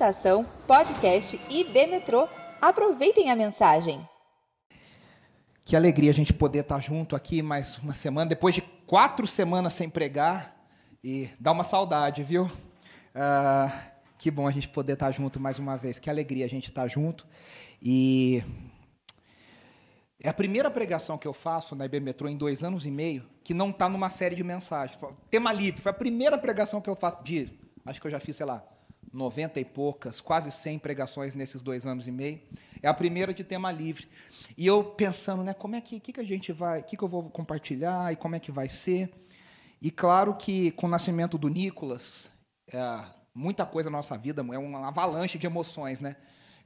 Estação Podcast IB Metrô. Aproveitem a mensagem. Que alegria a gente poder estar junto aqui mais uma semana, depois de quatro semanas sem pregar, e dá uma saudade, viu? Uh, que bom a gente poder estar junto mais uma vez, que alegria a gente estar junto. E é a primeira pregação que eu faço na IB Metrô em dois anos e meio que não está numa série de mensagens. Tema livre, foi a primeira pregação que eu faço de. Acho que eu já fiz, sei lá, 90 e poucas, quase 100 pregações nesses dois anos e meio. É a primeira de tema livre. E eu pensando, né, como é que, que, que a gente vai, que, que eu vou compartilhar e como é que vai ser. E claro que com o nascimento do Nicolas, é, muita coisa na nossa vida, é uma avalanche de emoções, né?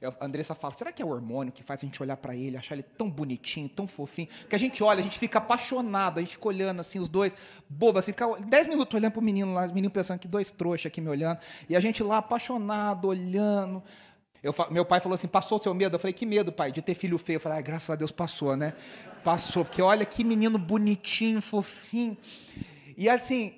A Andressa fala, será que é o hormônio que faz a gente olhar para ele, achar ele tão bonitinho, tão fofinho, que a gente olha, a gente fica apaixonado, a gente fica olhando assim, os dois, bobo, assim, fica dez minutos olhando pro menino lá, os meninos pensando que dois trouxas aqui me olhando, e a gente lá apaixonado, olhando. Eu, meu pai falou assim, passou o seu medo? Eu falei, que medo, pai, de ter filho feio? Eu falei, ah, graças a Deus passou, né? Passou, porque olha que menino bonitinho, fofinho. E assim,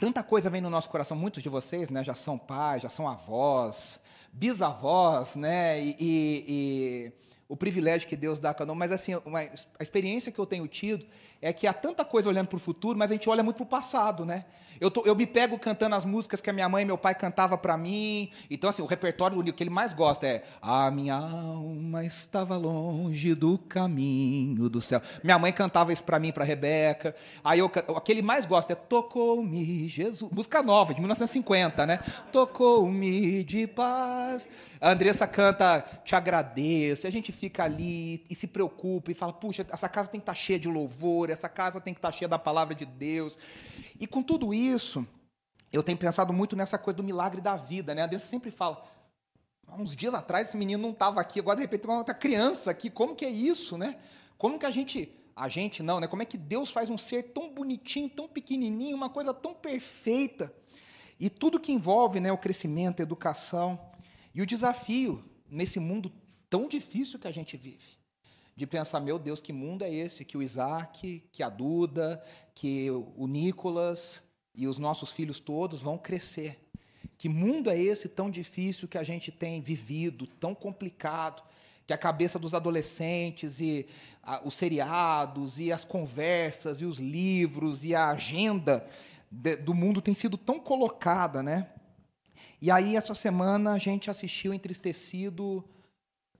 tanta coisa vem no nosso coração, muitos de vocês, né, já são pais, já são avós, bisavós, né? E, e, e, o privilégio que Deus dá a cada um. Mas assim, uma, a experiência que eu tenho tido é que há tanta coisa olhando para o futuro, mas a gente olha muito para o passado, né? Eu, tô, eu me pego cantando as músicas que a minha mãe e meu pai cantavam para mim. Então, assim, o repertório que ele mais gosta é A minha alma estava longe do caminho do céu. Minha mãe cantava isso para mim, para Rebeca. Aí eu, o que ele mais gosta é Tocou-me Jesus. Música nova, de 1950, né? Tocou-me de paz. A Andressa canta Te agradeço. E a gente fica ali e se preocupa e fala: puxa, essa casa tem que estar tá cheia de louvor, essa casa tem que estar tá cheia da palavra de Deus. E com tudo isso, eu tenho pensado muito nessa coisa do milagre da vida, né? A Andressa sempre fala: uns dias atrás esse menino não estava aqui, agora de repente tem uma outra criança aqui. Como que é isso, né? Como que a gente a gente não, né? Como é que Deus faz um ser tão bonitinho, tão pequenininho, uma coisa tão perfeita? E tudo que envolve, né, o crescimento, a educação, e o desafio nesse mundo tão difícil que a gente vive, de pensar, meu Deus, que mundo é esse que o Isaac, que a Duda, que o Nicolas e os nossos filhos todos vão crescer. Que mundo é esse tão difícil que a gente tem vivido, tão complicado, que a cabeça dos adolescentes e a, os seriados e as conversas e os livros e a agenda de, do mundo tem sido tão colocada, né? E aí, essa semana, a gente assistiu entristecido,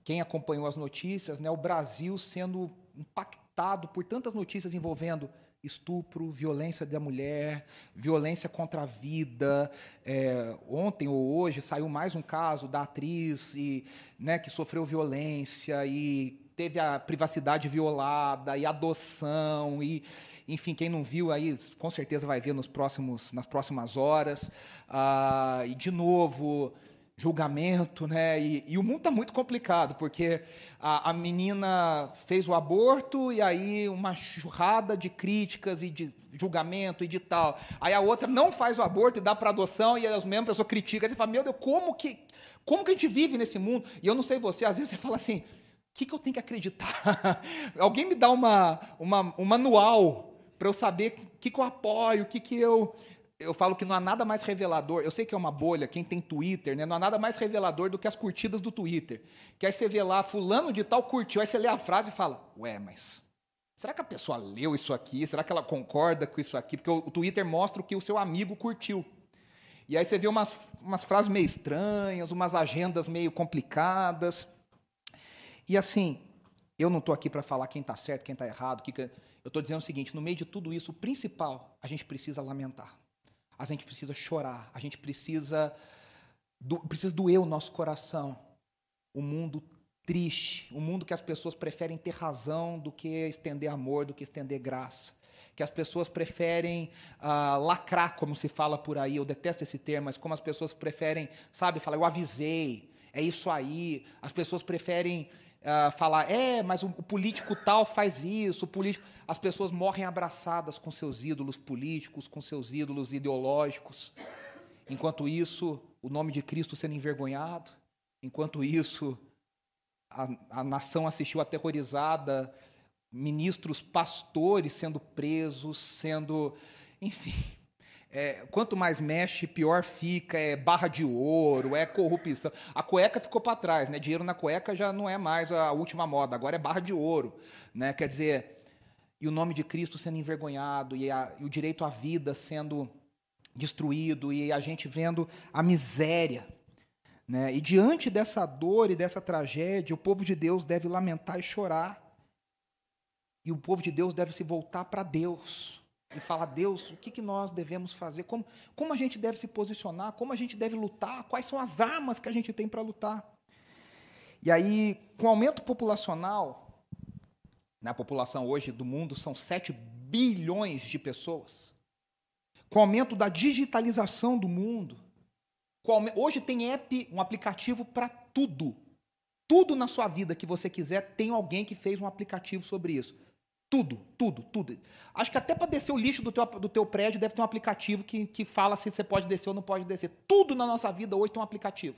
quem acompanhou as notícias, né, o Brasil sendo impactado por tantas notícias envolvendo estupro, violência da mulher, violência contra a vida. É, ontem ou hoje saiu mais um caso da atriz e, né, que sofreu violência e teve a privacidade violada e adoção e enfim, quem não viu aí, com certeza vai ver nos próximos, nas próximas horas. Ah, e, de novo, julgamento, né? E, e o mundo está muito complicado, porque a, a, menina fez o aborto e aí uma churrada de críticas e de julgamento e de tal. Aí a outra não faz o aborto e dá para adoção e as mesmas pessoas criticam. Você fala, meu Deus, como que, como que a gente vive nesse mundo? E eu não sei você, às vezes você fala assim, o que, que eu tenho que acreditar? Alguém me dá uma, uma, um manual para eu saber o que, que eu apoio, o que, que eu. Eu falo que não há nada mais revelador. Eu sei que é uma bolha, quem tem Twitter, né? Não há nada mais revelador do que as curtidas do Twitter. Que aí você vê lá, fulano de tal curtiu, aí você lê a frase e fala, ué, mas será que a pessoa leu isso aqui? Será que ela concorda com isso aqui? Porque o, Twitter mostra o que o seu amigo curtiu. E aí você vê umas, umas frases meio estranhas, umas agendas meio complicadas. E assim, eu não estou aqui para falar quem está certo, quem está errado, que eu estou dizendo o seguinte: no meio de tudo isso, o principal, a gente precisa lamentar, a gente precisa chorar, a gente precisa, do, precisa doer o nosso coração. O mundo triste, o mundo que as pessoas preferem ter razão do que estender amor, do que estender graça. Que as pessoas preferem uh, lacrar, como se fala por aí. Eu detesto esse termo, mas como as pessoas preferem, sabe, falar, eu avisei, é isso aí. As pessoas preferem uh, falar, é, mas o, o, político tal faz isso, o político. As pessoas morrem abraçadas com seus ídolos políticos, com seus ídolos ideológicos. Enquanto isso, o nome de Cristo sendo envergonhado. Enquanto isso, a, a nação assistiu aterrorizada, ministros, pastores sendo presos, sendo. Enfim. É, quanto mais mexe, pior fica, é barra de ouro, é corrupção. A cueca ficou para trás, né? Dinheiro na cueca já não é mais a última moda, agora é barra de ouro, né? Quer dizer, e o nome de Cristo sendo envergonhado e, a, e o direito à vida sendo destruído e a gente vendo a miséria, né? E diante dessa dor e dessa tragédia, o povo de Deus deve lamentar e chorar. E o povo de Deus deve se voltar para Deus e falar: Deus, o que, que nós devemos fazer? Como, como a gente deve se posicionar? Como a gente deve lutar? Quais são as armas que a gente tem para lutar? E aí, com o aumento populacional, na né, população hoje do mundo são 7 bilhões de pessoas. Com o aumento da digitalização do mundo, hoje tem app, um aplicativo para tudo. Tudo na sua vida que você quiser, tem alguém que fez um aplicativo sobre isso. Tudo, tudo, tudo. Acho que até para descer o lixo do teu, do teu prédio deve ter um aplicativo que, que fala se você pode descer ou não pode descer. Tudo na nossa vida hoje tem um aplicativo.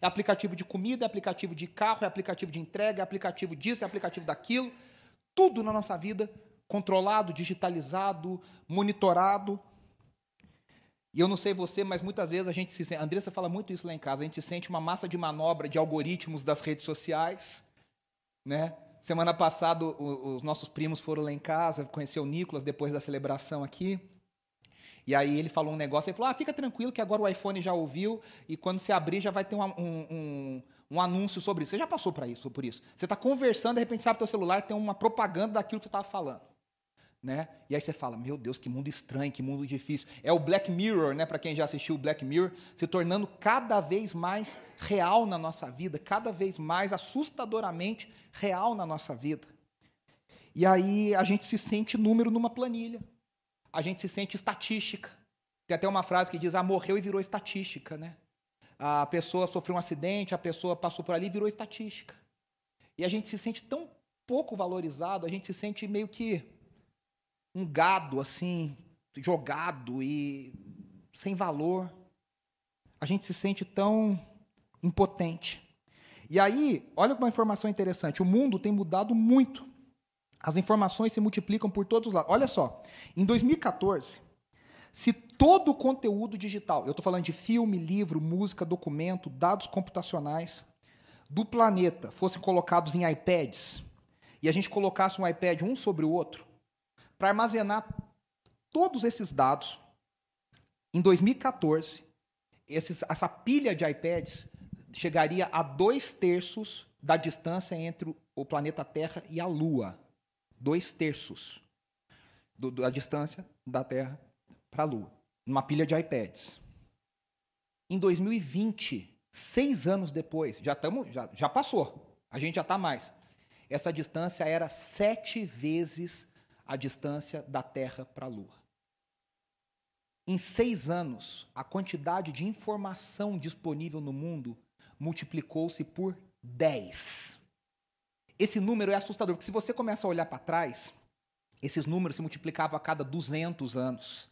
É aplicativo de comida, é aplicativo de carro, é aplicativo de entrega, é aplicativo disso, é aplicativo daquilo. Tudo na nossa vida controlado, digitalizado, monitorado. E eu não sei você, mas muitas vezes a gente se sente. Andressa fala muito isso lá em casa. A gente se sente uma massa de manobra de algoritmos das redes sociais, né? Semana passada, os nossos primos foram lá em casa, conhecer o Nicolas depois da celebração aqui. E aí ele falou um negócio, ele falou, ah, fica tranquilo que agora o iPhone já ouviu e quando você abrir já vai ter um, um, um, um anúncio sobre isso. Você já passou para isso, por isso. Você está conversando, de repente abre o seu celular tem uma propaganda daquilo que você estava falando. Né? E aí você fala, meu Deus, que mundo estranho, que mundo difícil. É o Black Mirror, né? Para quem já assistiu o Black Mirror, se tornando cada vez mais real na nossa vida, cada vez mais assustadoramente real na nossa vida. E aí a gente se sente número numa planilha. A gente se sente estatística. Tem até uma frase que diz: ah, morreu e virou estatística, né? A pessoa sofreu um acidente, a pessoa passou por ali e virou estatística. E a gente se sente tão pouco valorizado, a gente se sente meio que um gado assim, jogado e sem valor. A gente se sente tão impotente. E aí, olha uma informação interessante: o mundo tem mudado muito. As informações se multiplicam por todos os lados. Olha só, em 2014, se todo o conteúdo digital, eu estou falando de filme, livro, música, documento, dados computacionais do planeta fossem colocados em iPads e a gente colocasse um iPad um sobre o outro para armazenar todos esses dados, em 2014, esses, essa pilha de iPads chegaria a dois terços da distância entre o planeta Terra e a Lua. Dois terços do, da distância da Terra para a Lua. Numa pilha de iPads. Em 2020, seis anos depois, já, tamo, já, já passou, a gente já está mais. Essa distância era sete vezes a distância da Terra para a Lua. Em seis anos, a quantidade de informação disponível no mundo multiplicou-se por 10. Esse número é assustador, porque se você começa a olhar para trás, esses números se multiplicavam a cada 200 anos.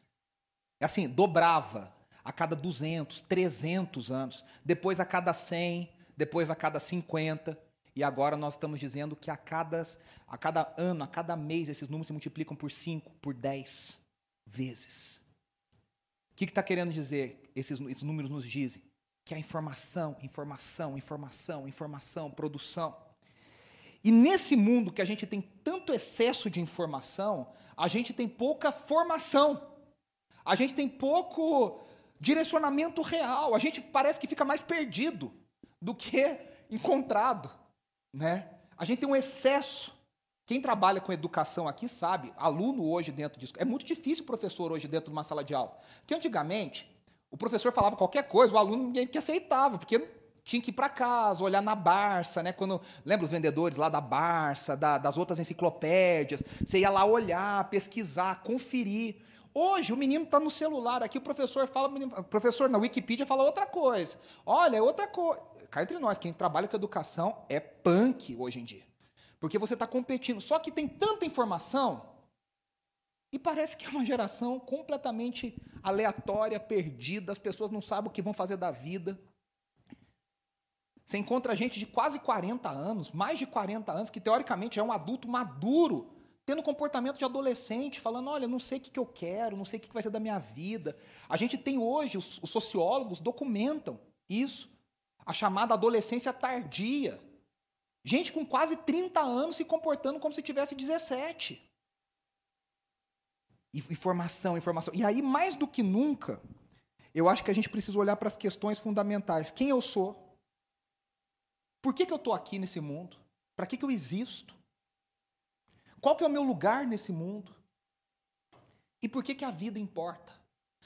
É assim, dobrava a cada 200, 300 anos, depois a cada 100, depois a cada 50, e agora nós estamos dizendo que a cada, a cada ano, a cada mês, esses números se multiplicam por 5, por 10 vezes. O que está que querendo dizer? Esses, esses números nos dizem que é informação, informação, informação, informação, produção. E nesse mundo que a gente tem tanto excesso de informação, a gente tem pouca formação. A gente tem pouco direcionamento real. A gente parece que fica mais perdido do que encontrado, né? A gente tem um excesso. Quem trabalha com educação aqui sabe, aluno hoje dentro disso, é muito difícil professor hoje dentro de uma sala de aula. Porque antigamente, o professor falava qualquer coisa, o aluno ninguém que aceitava, porque tinha que ir para casa, olhar na Barça, né? Quando lembra os vendedores lá da Barça, da, das outras enciclopédias, você ia lá olhar, pesquisar, conferir. Hoje o menino está no celular, aqui o professor fala, o professor na Wikipedia fala outra coisa. Olha, é outra coisa. Cá entre nós, quem trabalha com educação é punk hoje em dia. Porque você está competindo. Só que tem tanta informação e parece que é uma geração completamente aleatória, perdida, as pessoas não sabem o que vão fazer da vida. Você encontra gente de quase 40 anos, mais de 40 anos, que teoricamente é um adulto maduro, tendo comportamento de adolescente, falando: olha, não sei o que, que eu quero, não sei o que, que vai ser da minha vida. A gente tem hoje, os, os sociólogos documentam isso, a chamada adolescência tardia. Gente com quase 30 anos se comportando como se tivesse 17. Informação, informação. E aí, mais do que nunca, eu acho que a gente precisa olhar para as questões fundamentais. Quem eu sou? Por que, que eu estou aqui nesse mundo? Para que, que eu existo? Qual que é o meu lugar nesse mundo? E por que, que a vida importa?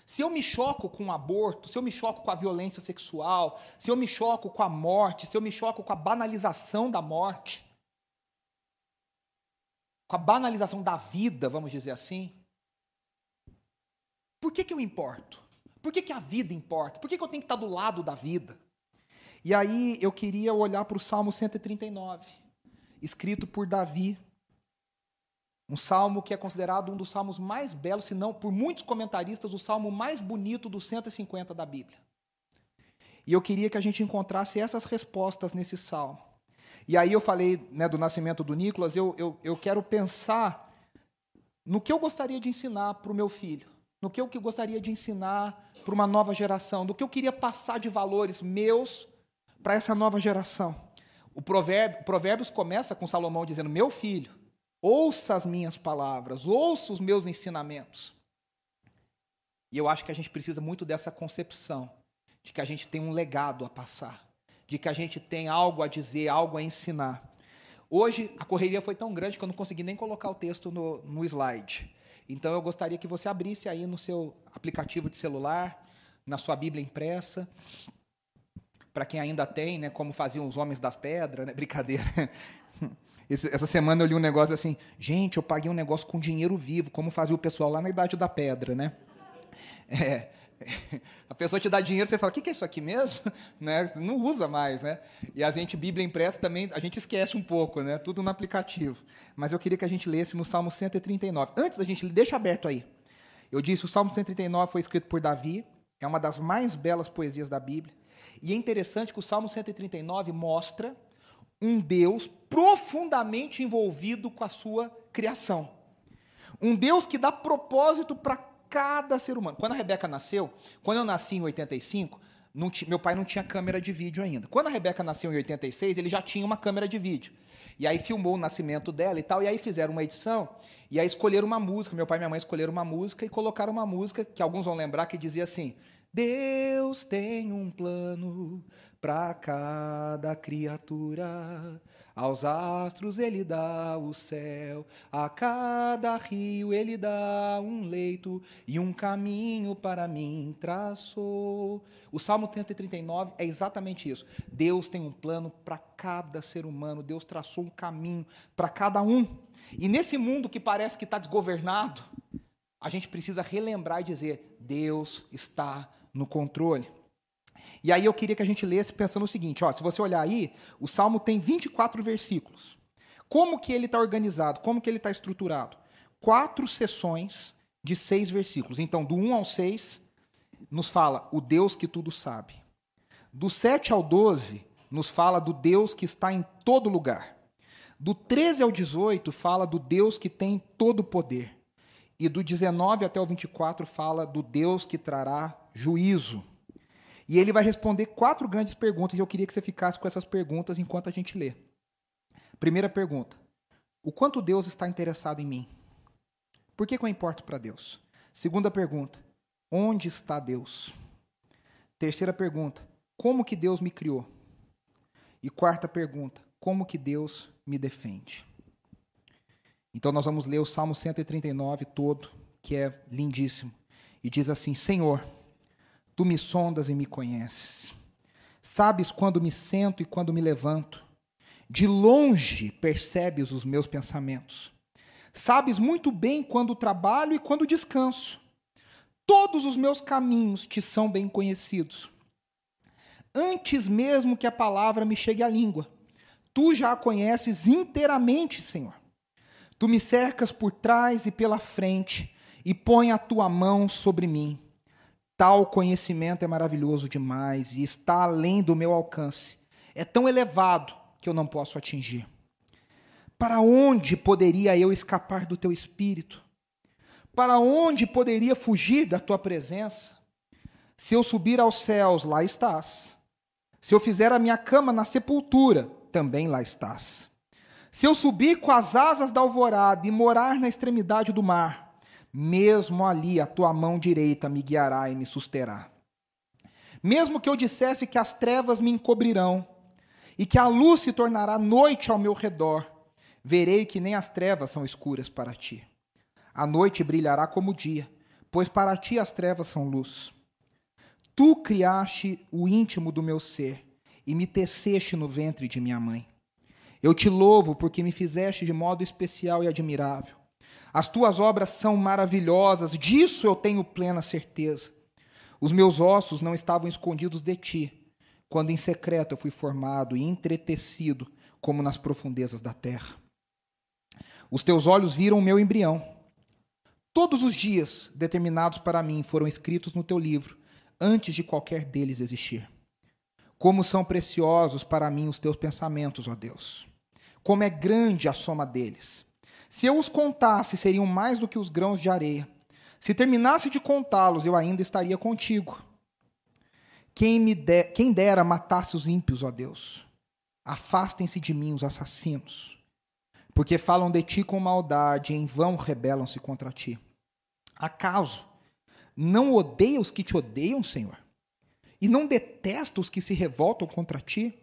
Se eu me choco com o aborto, se eu me choco com a violência sexual, se eu me choco com a morte, se eu me choco com a banalização da morte, com a banalização da vida, vamos dizer assim, por que, que eu importo? Por que, que a vida importa? Por que, que eu tenho que estar do lado da vida? E aí eu queria olhar para o Salmo 139, escrito por Davi, um salmo que é considerado um dos salmos mais belos, se não por muitos comentaristas, o salmo mais bonito dos 150 da Bíblia. E eu queria que a gente encontrasse essas respostas nesse salmo. E aí eu falei né, do nascimento do Nicolas, eu, eu, eu quero pensar no que eu gostaria de ensinar para o meu filho, no que eu que gostaria de ensinar para uma nova geração, do que eu queria passar de valores meus para essa nova geração. O provérbio, Provérbios começa com Salomão dizendo: Meu filho, ouça as minhas palavras, ouça os meus ensinamentos. E eu acho que a gente precisa muito dessa concepção de que a gente tem um legado a passar, de que a gente tem algo a dizer, algo a ensinar. Hoje a correria foi tão grande que eu não consegui nem colocar o texto no, no slide. Então eu gostaria que você abrisse aí no seu aplicativo de celular, na sua Bíblia impressa, para quem ainda tem, né, como faziam os homens das pedras, né? Brincadeira. Essa semana eu li um negócio assim, gente, eu paguei um negócio com dinheiro vivo, como fazia o pessoal lá na Idade da Pedra, né? É, a pessoa te dá dinheiro, você fala, o que, que é isso aqui mesmo? Né? Não usa mais, né? E a gente, Bíblia impressa também, a gente esquece um pouco, né? Tudo no aplicativo. Mas eu queria que a gente lesse no Salmo 139. Antes da gente, deixa aberto aí. Eu disse, o Salmo 139 foi escrito por Davi, é uma das mais belas poesias da Bíblia. E é interessante que o Salmo 139 mostra um Deus profundamente envolvido com a sua criação. Um Deus que dá propósito para cada ser humano. Quando a Rebeca nasceu, quando eu nasci em 85, meu pai não tinha câmera de vídeo ainda. Quando a Rebeca nasceu em 86, ele já tinha uma câmera de vídeo. E aí filmou o nascimento dela e tal, e aí fizeram uma edição, e aí escolheram uma música, meu pai e minha mãe escolheram uma música e colocaram uma música que alguns vão lembrar que dizia assim: Deus tem um plano para cada criatura. Aos astros ele dá o céu, a cada rio ele dá um leito e um caminho para mim traçou. O Salmo 139 é exatamente isso. Deus tem um plano para cada ser humano, Deus traçou um caminho para cada um. E nesse mundo que parece que está desgovernado, a gente precisa relembrar e dizer: Deus está no controle. E aí eu queria que a gente lesse pensando o seguinte, ó, se você olhar aí, o Salmo tem 24 versículos. Como que ele está organizado? Como que ele está estruturado? Quatro sessões de seis versículos. Então, do 1 ao 6, nos fala o Deus que tudo sabe. Do 7 ao 12, nos fala do Deus que está em todo lugar. Do 13 ao 18, fala do Deus que tem todo o poder. E do 19 até o 24 fala do Deus que trará juízo. E ele vai responder quatro grandes perguntas, e eu queria que você ficasse com essas perguntas enquanto a gente lê. Primeira pergunta: O quanto Deus está interessado em mim? Por que, que eu importo para Deus? Segunda pergunta: Onde está Deus? Terceira pergunta: Como que Deus me criou? E quarta pergunta: Como que Deus me defende? Então nós vamos ler o Salmo 139 todo, que é lindíssimo. E diz assim: Senhor, tu me sondas e me conheces. Sabes quando me sento e quando me levanto. De longe percebes os meus pensamentos. Sabes muito bem quando trabalho e quando descanso. Todos os meus caminhos te são bem conhecidos. Antes mesmo que a palavra me chegue à língua, tu já a conheces inteiramente, Senhor. Tu me cercas por trás e pela frente e põe a tua mão sobre mim. Tal conhecimento é maravilhoso demais e está além do meu alcance. É tão elevado que eu não posso atingir. Para onde poderia eu escapar do teu espírito? Para onde poderia fugir da tua presença? Se eu subir aos céus, lá estás. Se eu fizer a minha cama na sepultura, também lá estás. Se eu subir com as asas da alvorada e morar na extremidade do mar, mesmo ali a tua mão direita me guiará e me susterá. Mesmo que eu dissesse que as trevas me encobrirão e que a luz se tornará noite ao meu redor, verei que nem as trevas são escuras para ti. A noite brilhará como o dia, pois para ti as trevas são luz. Tu criaste o íntimo do meu ser e me teceste no ventre de minha mãe. Eu te louvo porque me fizeste de modo especial e admirável. As tuas obras são maravilhosas, disso eu tenho plena certeza. Os meus ossos não estavam escondidos de ti, quando em secreto eu fui formado e entretecido como nas profundezas da terra. Os teus olhos viram o meu embrião. Todos os dias determinados para mim foram escritos no teu livro, antes de qualquer deles existir. Como são preciosos para mim os teus pensamentos, ó Deus. Como é grande a soma deles. Se eu os contasse, seriam mais do que os grãos de areia. Se terminasse de contá-los, eu ainda estaria contigo. Quem, me de, quem dera matasse os ímpios, ó Deus. Afastem-se de mim os assassinos, porque falam de ti com maldade e em vão rebelam-se contra ti. Acaso não odeia os que te odeiam, Senhor? E não detesta os que se revoltam contra ti?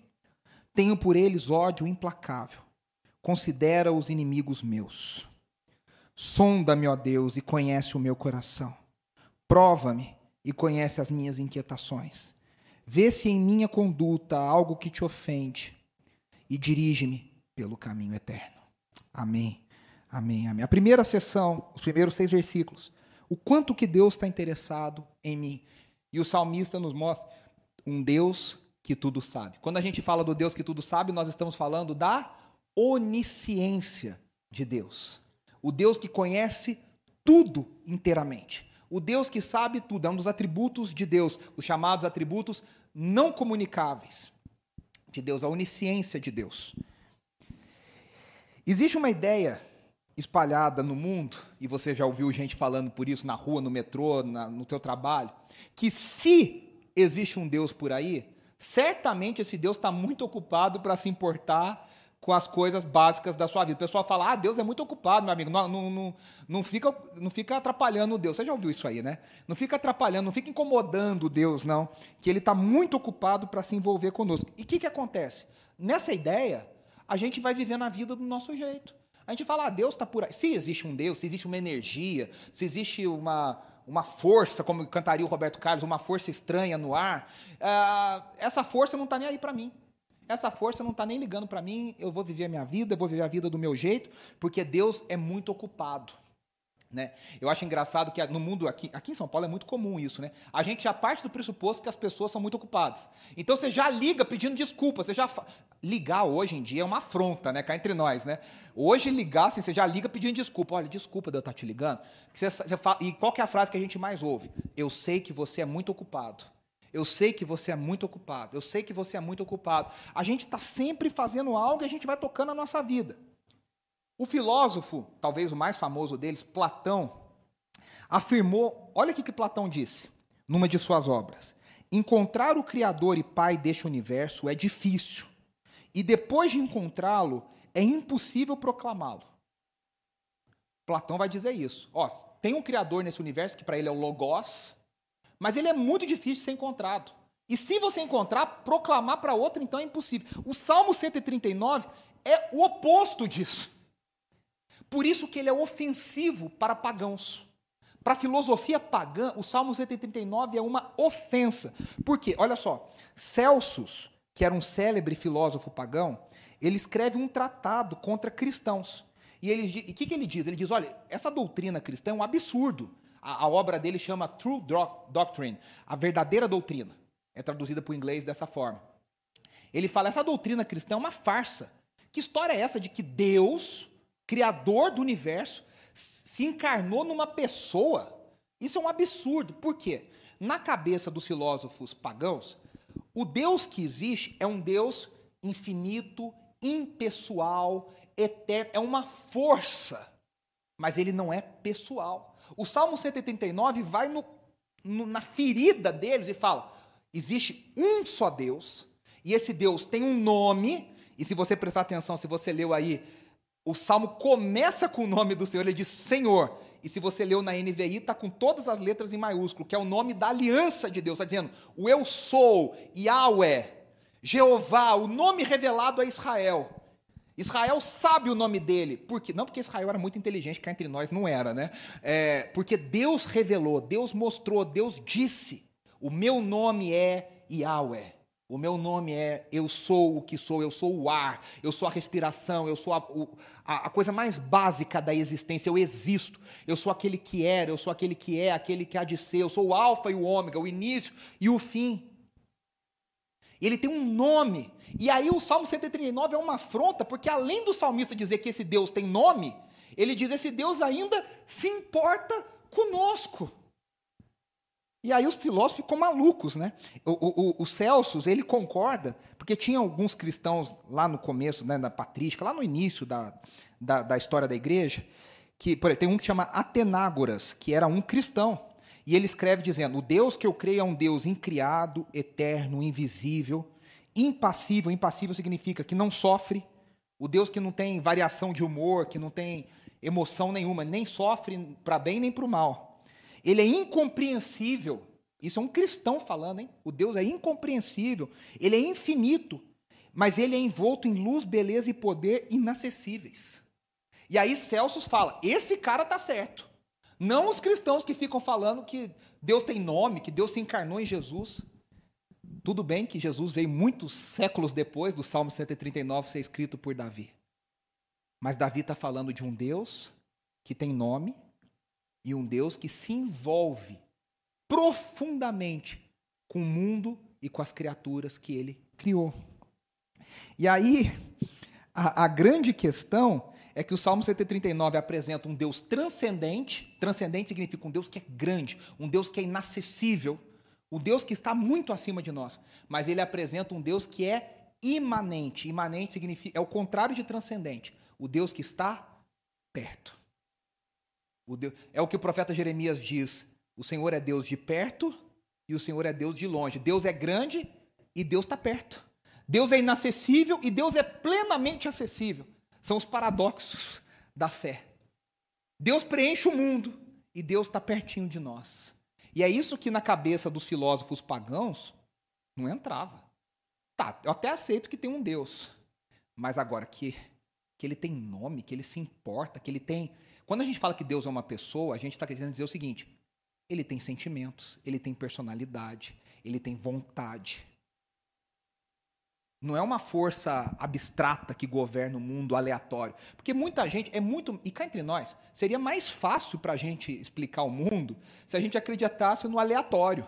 Tenho por eles ódio implacável. Considera os inimigos meus. Sonda-me, ó Deus, e conhece o meu coração. Prova-me e conhece as minhas inquietações. Vê se em minha conduta há algo que te ofende e dirige-me pelo caminho eterno. Amém. Amém, amém. A primeira sessão, os primeiros seis versículos, o quanto que Deus está interessado em mim. E o salmista nos mostra um Deus que tudo sabe. Quando a gente fala do Deus que tudo sabe, nós estamos falando da onisciência de Deus. O Deus que conhece tudo inteiramente. O Deus que sabe tudo. É um dos atributos de Deus, os chamados atributos não comunicáveis de Deus, a onisciência de Deus. Existe uma ideia espalhada no mundo, e você já ouviu gente falando por isso na rua, no metrô, na, no teu trabalho, que se existe um Deus por aí, certamente esse Deus está muito ocupado para se importar com as coisas básicas da sua vida. O pessoal fala, ah, Deus é muito ocupado, meu amigo, não, não, não, não, fica, não fica atrapalhando Deus. Você já ouviu isso aí, né? Não fica atrapalhando, não fica incomodando Deus, não. Que ele está muito ocupado para se envolver conosco. E o que, que acontece? Nessa ideia, a gente vai vivendo a vida do nosso jeito. A gente fala, ah, Deus está por aí. Se existe um Deus, se existe uma energia, se existe uma, uma força, como cantaria o Roberto Carlos, uma força estranha no ar, uh, essa força não está nem aí para mim. Essa força não está nem ligando para mim, eu vou viver a minha vida, eu vou viver a vida do meu jeito, porque Deus é muito ocupado. Né? Eu acho engraçado que no mundo aqui, aqui em São Paulo é muito comum isso, né? A gente já parte do pressuposto que as pessoas são muito ocupadas. Então você já liga pedindo desculpa, você já fa... ligar hoje em dia é uma afronta, né? Cá entre nós, né? Hoje ligar, assim, você já liga pedindo desculpa. Olha, desculpa de eu estar te ligando. Você, você. E qual é a frase que a gente mais ouve? Eu sei que você é muito ocupado. Eu sei que você é muito ocupado. Eu sei que você é muito ocupado. A gente está sempre fazendo algo e a gente vai tocando a nossa vida. O filósofo, talvez o mais famoso deles, Platão, afirmou: olha o que Platão disse numa de suas obras. Encontrar o Criador e Pai deste universo é difícil, e depois de encontrá-lo, é impossível proclamá-lo. Platão vai dizer isso. Ó, tem um Criador nesse universo que para ele é o Logos, mas ele é muito difícil de ser encontrado. E se você encontrar, proclamar para outro, então é impossível. O Salmo 139 é o oposto disso. Por isso que ele é ofensivo para pagãos. Para a filosofia pagã, o Salmo 139 é uma ofensa. Por quê? Olha só, Celsus, que era um célebre filósofo pagão, ele escreve um tratado contra cristãos. E o que, que ele diz? Ele diz: olha, essa doutrina cristã é um absurdo. A, a obra dele chama True Doctrine, a verdadeira doutrina. É traduzida para o inglês dessa forma. Ele fala: essa doutrina cristã é uma farsa. Que história é essa de que Deus, Criador do universo, se encarnou numa pessoa? Isso é um absurdo. Por quê? Na cabeça dos filósofos pagãos, o Deus que existe é um Deus infinito, impessoal, eterno, é uma força, mas ele não é pessoal. O Salmo 139 vai no, no, na ferida deles e fala: existe um só Deus, e esse Deus tem um nome, e se você prestar atenção, se você leu aí, o salmo começa com o nome do Senhor, ele diz Senhor. E se você leu na NVI, está com todas as letras em maiúsculo, que é o nome da aliança de Deus. Está dizendo o Eu Sou, Yahweh, Jeová, o nome revelado a Israel. Israel sabe o nome dele, porque não porque Israel era muito inteligente, que entre nós não era, né? É, porque Deus revelou, Deus mostrou, Deus disse: o meu nome é Yahweh. O meu nome é Eu sou o que sou, eu sou o ar, eu sou a respiração, eu sou a, a, a, coisa mais básica da existência, eu existo, eu sou aquele que era, eu sou aquele que é, aquele que há de ser, eu sou o alfa e o ômega, o início e o fim. Ele tem um nome. E aí o Salmo 139 é uma afronta, porque além do salmista dizer que esse Deus tem nome, ele diz esse Deus ainda se importa conosco. E aí os filósofos ficam malucos, né? O, o, o, ele concorda, porque tinha alguns cristãos lá no começo, né, da patrística, lá no início da, da, da história da igreja, que por exemplo, tem um que chama Atenágoras, que era um cristão. E ele escreve dizendo: O Deus que eu creio é um Deus incriado, eterno, invisível, impassível. Impassível significa que não sofre. O Deus que não tem variação de humor, que não tem emoção nenhuma, nem sofre para bem nem para o mal ele é incompreensível. Isso é um cristão falando, hein? O Deus é incompreensível. Ele é infinito, mas ele é envolto em luz, beleza e poder inacessíveis. E aí Celso fala: esse cara tá certo. Não os cristãos que ficam falando que Deus tem nome, que Deus se encarnou em Jesus. Tudo bem que Jesus veio muitos séculos depois do Salmo 139 ser escrito por Davi. Mas Davi está falando de um Deus que tem nome, e um Deus que se envolve profundamente com o mundo e com as criaturas que ele criou. E aí, a, a grande questão é que o Salmo 139 apresenta um Deus transcendente. Transcendente significa um Deus que é grande, um Deus que é inacessível, um Deus que está muito acima de nós. Mas ele apresenta um Deus que é imanente. Imanente significa é o contrário de transcendente, o Deus que está perto. O Deus, é o que o profeta Jeremias diz: o Senhor é Deus de perto e o Senhor é Deus de longe. Deus é grande e Deus está perto. Deus é inacessível e Deus é plenamente acessível. São os paradoxos da fé. Deus preenche o mundo e Deus está pertinho de nós. E é isso que na cabeça dos filósofos pagãos não entrava. Tá, eu até aceito que tem um Deus, mas agora que, que ele tem nome, que ele se importa, que ele tem quando a gente fala que Deus é uma pessoa, a gente está querendo dizer o seguinte: ele tem sentimentos, ele tem personalidade, ele tem vontade. Não é uma força abstrata que governa o mundo aleatório. Porque muita gente, é muito. E cá entre nós, seria mais fácil para a gente explicar o mundo se a gente acreditasse no aleatório.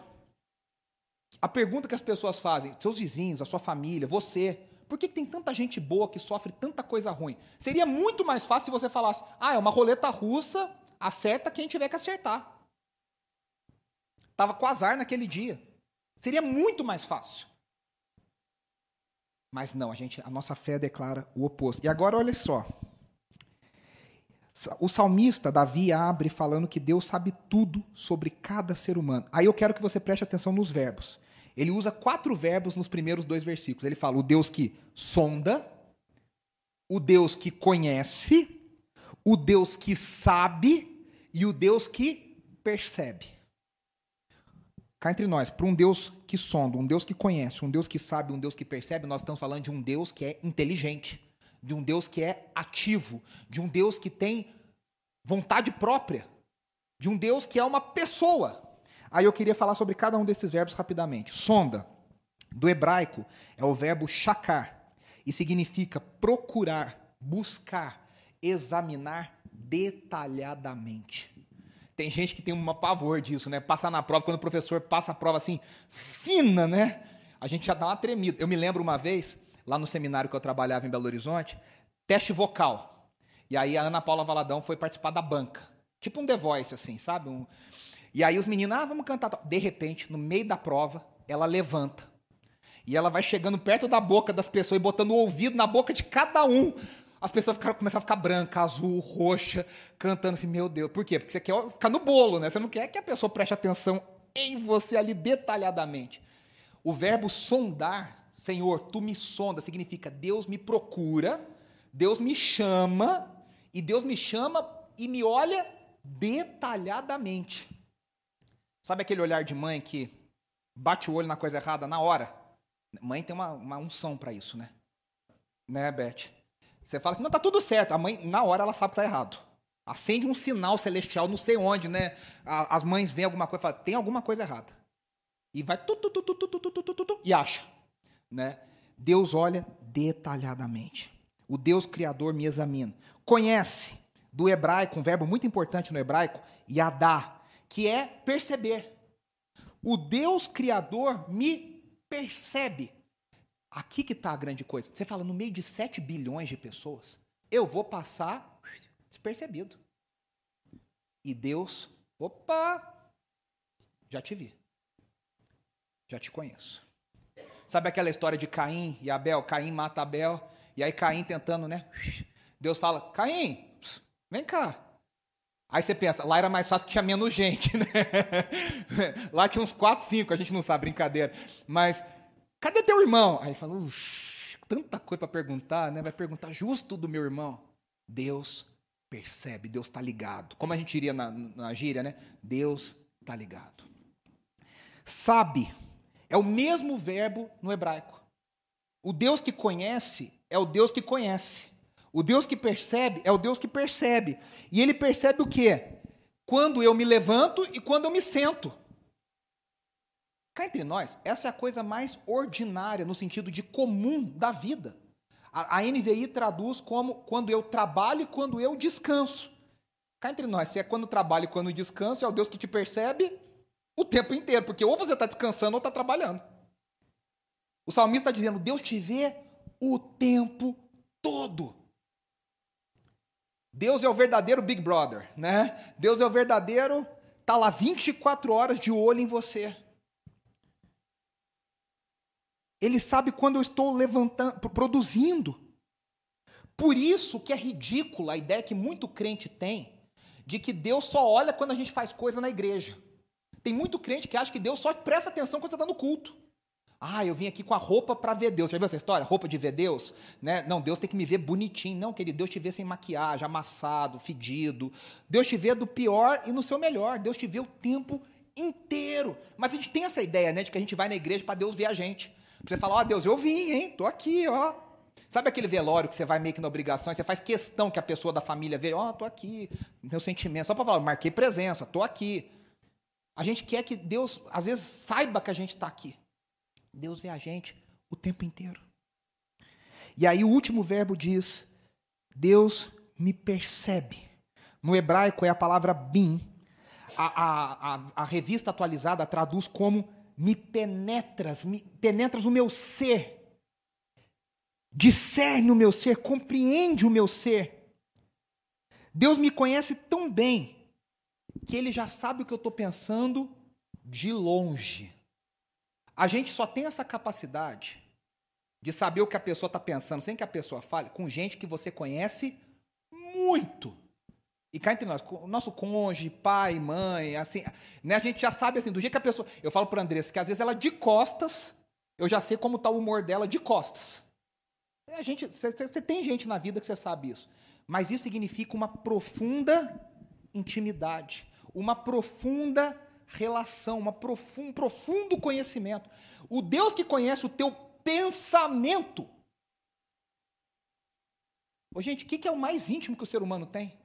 A pergunta que as pessoas fazem, seus vizinhos, a sua família, você, por que tem tanta gente boa que sofre tanta coisa ruim? Seria muito mais fácil se você falasse: ah, é uma roleta russa, acerta quem tiver que acertar. Estava com azar naquele dia. Seria muito mais fácil. Mas não, a, gente, a nossa fé declara o oposto. E agora olha só. O salmista Davi abre falando que Deus sabe tudo sobre cada ser humano. Aí eu quero que você preste atenção nos verbos. Ele usa quatro verbos nos primeiros dois versículos. Ele fala o Deus que sonda, o Deus que conhece, o Deus que sabe e o Deus que percebe. Cá entre nós, para um Deus que sonda, um Deus que conhece, um Deus que sabe, um Deus que percebe, nós estamos falando de um Deus que é inteligente, de um Deus que é ativo, de um Deus que tem vontade própria, de um Deus que é uma pessoa. Aí eu queria falar sobre cada um desses verbos rapidamente. Sonda, do hebraico, é o verbo shakar e significa procurar, buscar, examinar detalhadamente. Tem gente que tem uma pavor disso, né? Passar na prova, quando o professor passa a prova assim, fina, né? A gente já dá uma tremida. Eu me lembro uma vez, lá no seminário que eu trabalhava em Belo Horizonte, teste vocal. E aí a Ana Paula Valadão foi participar da banca. Tipo um The Voice, assim, sabe? Um, e aí os meninos, ah, vamos cantar. De repente, no meio da prova, ela levanta. E ela vai chegando perto da boca das pessoas e botando o ouvido na boca de cada um. As pessoas ficaram, começaram a ficar branca, azul, roxa, cantando assim, meu Deus. Por quê? Porque você quer ficar no bolo, né? Você não quer que a pessoa preste atenção em você ali detalhadamente. O verbo sondar, Senhor, tu me sonda, significa Deus me procura, Deus me chama, e Deus me chama e me olha detalhadamente. Sabe aquele olhar de mãe que bate o olho na coisa errada na hora? Mãe tem uma, uma unção para isso, né? Né, Beth? Você fala assim, não, tá tudo certo. A mãe, na hora, ela sabe que tá errado. Acende um sinal celestial, não sei onde, né? As mães veem alguma coisa e falam, tem alguma coisa errada. E vai tu, tu, tu, tu, tu, tu, tu, tu, tu, e acha. Né? Deus olha detalhadamente. O Deus Criador me examina. Conhece, do hebraico, um verbo muito importante no hebraico, yadá, que é perceber. O Deus Criador me percebe. Aqui que está a grande coisa. Você fala, no meio de 7 bilhões de pessoas, eu vou passar despercebido. E Deus, opa, já te vi. Já te conheço. Sabe aquela história de Caim e Abel? Caim mata Abel, e aí Caim tentando, né? Deus fala: Caim, vem cá. Aí você pensa, lá era mais fácil que tinha menos gente, né? lá tinha uns 4, 5, a gente não sabe, brincadeira. Mas Cadê teu irmão? Aí falou, tanta coisa para perguntar, né? Vai perguntar justo do meu irmão. Deus percebe, Deus está ligado. Como a gente diria na, na gíria, né? Deus está ligado. Sabe é o mesmo verbo no hebraico. O Deus que conhece é o Deus que conhece. O Deus que percebe é o Deus que percebe. E ele percebe o quê? Quando eu me levanto e quando eu me sento. Cá entre nós, essa é a coisa mais ordinária, no sentido de comum da vida. A, a NVI traduz como quando eu trabalho e quando eu descanso. Cá entre nós, se é quando trabalho e quando descanso, é o Deus que te percebe o tempo inteiro, porque ou você está descansando ou está trabalhando. O salmista está dizendo: Deus te vê o tempo todo. Deus é o verdadeiro Big Brother, né? Deus é o verdadeiro, tá lá 24 horas de olho em você. Ele sabe quando eu estou levantando, produzindo. Por isso que é ridícula a ideia que muito crente tem de que Deus só olha quando a gente faz coisa na igreja. Tem muito crente que acha que Deus só presta atenção quando você está no culto. Ah, eu vim aqui com a roupa para ver Deus. Já viu essa história? Roupa de ver Deus? Né? Não, Deus tem que me ver bonitinho. Não, querido, Deus te vê sem maquiagem, amassado, fedido. Deus te vê do pior e no seu melhor. Deus te vê o tempo inteiro. Mas a gente tem essa ideia, né, de que a gente vai na igreja para Deus ver a gente. Você fala, ó oh, Deus, eu vim, hein? Tô aqui, ó. Sabe aquele velório que você vai meio que na obrigação e você faz questão que a pessoa da família veja, ó, oh, tô aqui, meu sentimento, só para falar, marquei presença, tô aqui. A gente quer que Deus, às vezes, saiba que a gente está aqui. Deus vê a gente o tempo inteiro. E aí o último verbo diz: Deus me percebe. No hebraico é a palavra bim. A, a, a, a revista atualizada traduz como me penetras, me penetras o meu ser, discerne o meu ser, compreende o meu ser. Deus me conhece tão bem que Ele já sabe o que eu estou pensando de longe. A gente só tem essa capacidade de saber o que a pessoa está pensando sem que a pessoa fale com gente que você conhece muito. E cá entre nós, o nosso cônjuge, pai, mãe, assim, né, a gente já sabe assim, do jeito que a pessoa. Eu falo para Andressa que às vezes ela de costas, eu já sei como está o humor dela de costas. A gente, você tem gente na vida que você sabe isso. Mas isso significa uma profunda intimidade, uma profunda relação, uma profund, um profundo conhecimento. O Deus que conhece o teu pensamento. Ô, gente, o que é o mais íntimo que o ser humano tem?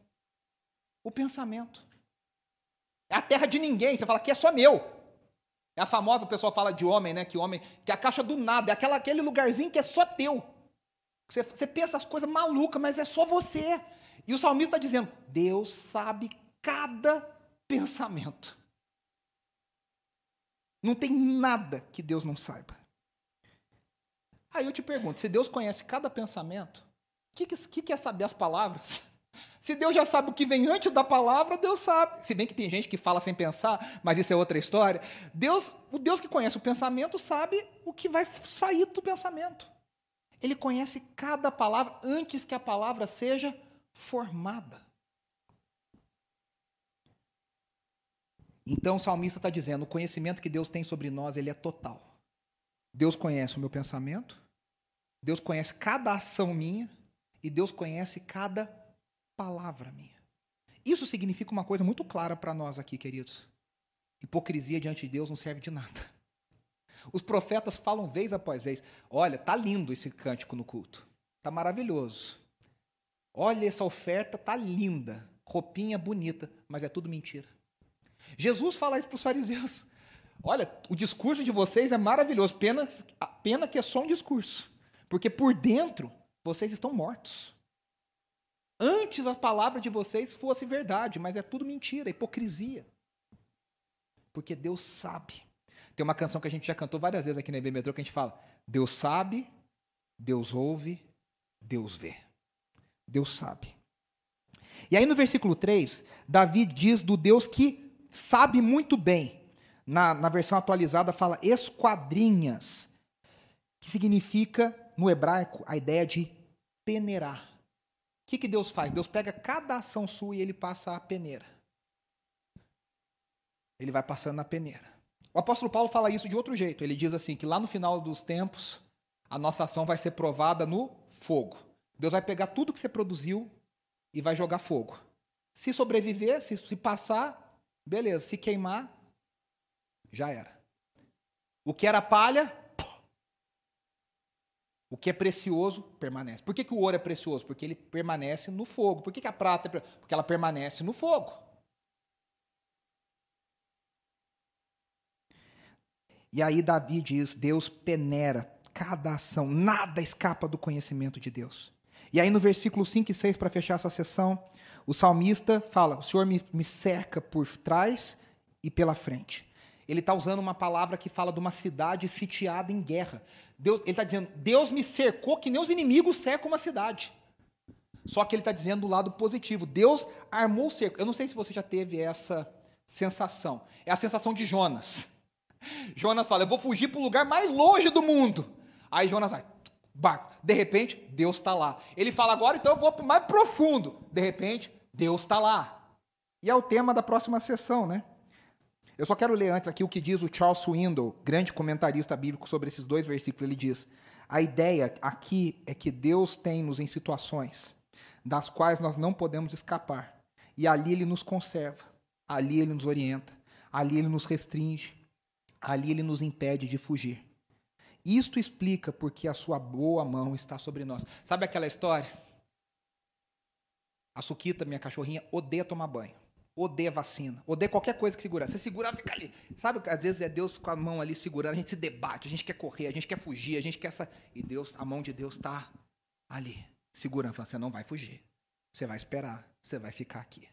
O pensamento. É a terra de ninguém. Você fala que é só meu. É a famosa, o pessoal fala de homem, né? Que homem, que é a caixa do nada, é aquela, aquele lugarzinho que é só teu. Você, você pensa as coisas malucas, mas é só você. E o salmista está dizendo: Deus sabe cada pensamento. Não tem nada que Deus não saiba. Aí eu te pergunto: se Deus conhece cada pensamento, o que, que, que é saber as palavras? Se Deus já sabe o que vem antes da palavra, Deus sabe. Se bem que tem gente que fala sem pensar, mas isso é outra história. Deus, o Deus que conhece o pensamento sabe o que vai sair do pensamento. Ele conhece cada palavra antes que a palavra seja formada. Então o salmista está dizendo: o conhecimento que Deus tem sobre nós ele é total. Deus conhece o meu pensamento, Deus conhece cada ação minha e Deus conhece cada palavra minha. Isso significa uma coisa muito clara para nós aqui, queridos. Hipocrisia diante de Deus não serve de nada. Os profetas falam vez após vez: olha, tá lindo esse cântico no culto, tá maravilhoso. Olha essa oferta, tá linda, roupinha bonita, mas é tudo mentira. Jesus fala isso para os fariseus. Olha, o discurso de vocês é maravilhoso, pena, pena que é só um discurso, porque por dentro vocês estão mortos. Antes a palavra de vocês fosse verdade, mas é tudo mentira, hipocrisia. Porque Deus sabe. Tem uma canção que a gente já cantou várias vezes aqui na IB Metrô que a gente fala: Deus sabe, Deus ouve, Deus vê. Deus sabe. E aí no versículo 3, Davi diz do Deus que sabe muito bem. Na, na versão atualizada fala esquadrinhas, que significa, no hebraico, a ideia de peneirar. Que, que Deus faz? Deus pega cada ação sua e ele passa a peneira. Ele vai passando na peneira. O apóstolo Paulo fala isso de outro jeito. Ele diz assim: que lá no final dos tempos, a nossa ação vai ser provada no fogo. Deus vai pegar tudo que você produziu e vai jogar fogo. Se sobreviver, se, se passar, beleza. Se queimar, já era. O que era palha, o que é precioso permanece. Por que, que o ouro é precioso? Porque ele permanece no fogo. Por que, que a prata é preciosa? Porque ela permanece no fogo. E aí Davi diz: Deus peneira cada ação, nada escapa do conhecimento de Deus. E aí no versículo 5 e 6, para fechar essa sessão, o salmista fala: O Senhor me, me cerca por trás e pela frente. Ele está usando uma palavra que fala de uma cidade sitiada em guerra. Deus, ele está dizendo: Deus me cercou que nem os inimigos cercam uma cidade. Só que ele está dizendo do lado positivo. Deus armou o cerco. Eu não sei se você já teve essa sensação. É a sensação de Jonas. Jonas fala: Eu vou fugir para o lugar mais longe do mundo. Aí Jonas vai, barco. De repente, Deus está lá. Ele fala: Agora então eu vou para mais profundo. De repente, Deus está lá. E é o tema da próxima sessão, né? Eu só quero ler antes aqui o que diz o Charles Swindoll, grande comentarista bíblico, sobre esses dois versículos. Ele diz: A ideia aqui é que Deus tem-nos em situações das quais nós não podemos escapar. E ali Ele nos conserva, ali Ele nos orienta, ali Ele nos restringe, ali ele nos impede de fugir. Isto explica porque a sua boa mão está sobre nós. Sabe aquela história? A Suquita, minha cachorrinha, odeia tomar banho. Odeia vacina. Odeia qualquer coisa que segurar. Você segurar, fica ali. Sabe, às vezes é Deus com a mão ali segurando, a gente se debate, a gente quer correr, a gente quer fugir, a gente quer essa. E Deus, a mão de Deus está ali, segurando, falando, você não vai fugir. Você vai esperar, você vai ficar aqui.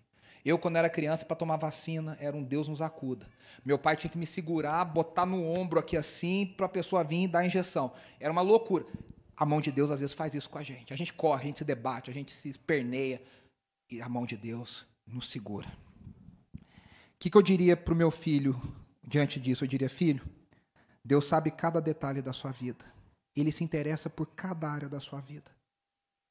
Eu, quando era criança, para tomar vacina, era um Deus nos acuda. Meu pai tinha que me segurar, botar no ombro aqui assim, para a pessoa vir e dar a injeção. Era uma loucura. A mão de Deus às vezes faz isso com a gente. A gente corre, a gente se debate, a gente se esperneia. E a mão de Deus nos segura. O que, que eu diria para o meu filho diante disso? Eu diria, filho, Deus sabe cada detalhe da sua vida. Ele se interessa por cada área da sua vida.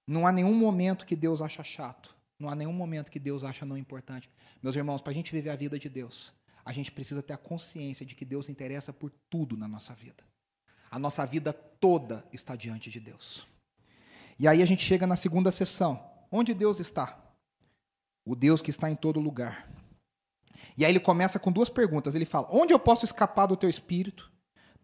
Não há nenhum momento que Deus acha chato. Não há nenhum momento que Deus acha não importante. Meus irmãos, para a gente viver a vida de Deus, a gente precisa ter a consciência de que Deus se interessa por tudo na nossa vida. A nossa vida toda está diante de Deus. E aí a gente chega na segunda sessão. Onde Deus está? O Deus que está em todo lugar. E aí ele começa com duas perguntas. Ele fala: Onde eu posso escapar do teu espírito?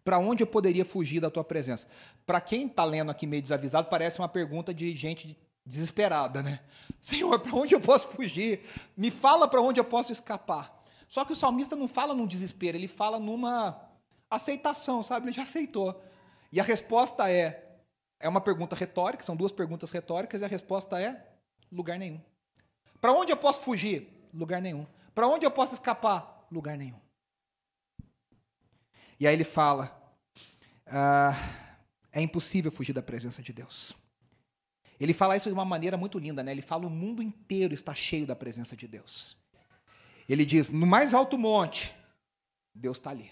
Para onde eu poderia fugir da tua presença? Para quem está lendo aqui meio desavisado, parece uma pergunta de gente desesperada, né? Senhor, para onde eu posso fugir? Me fala para onde eu posso escapar. Só que o salmista não fala num desespero, ele fala numa aceitação, sabe? Ele já aceitou. E a resposta é é uma pergunta retórica, são duas perguntas retóricas e a resposta é lugar nenhum. Para onde eu posso fugir? Lugar nenhum. Para onde eu posso escapar? Lugar nenhum. E aí ele fala: ah, é impossível fugir da presença de Deus. Ele fala isso de uma maneira muito linda, né? Ele fala o mundo inteiro está cheio da presença de Deus. Ele diz: no mais alto monte, Deus está ali.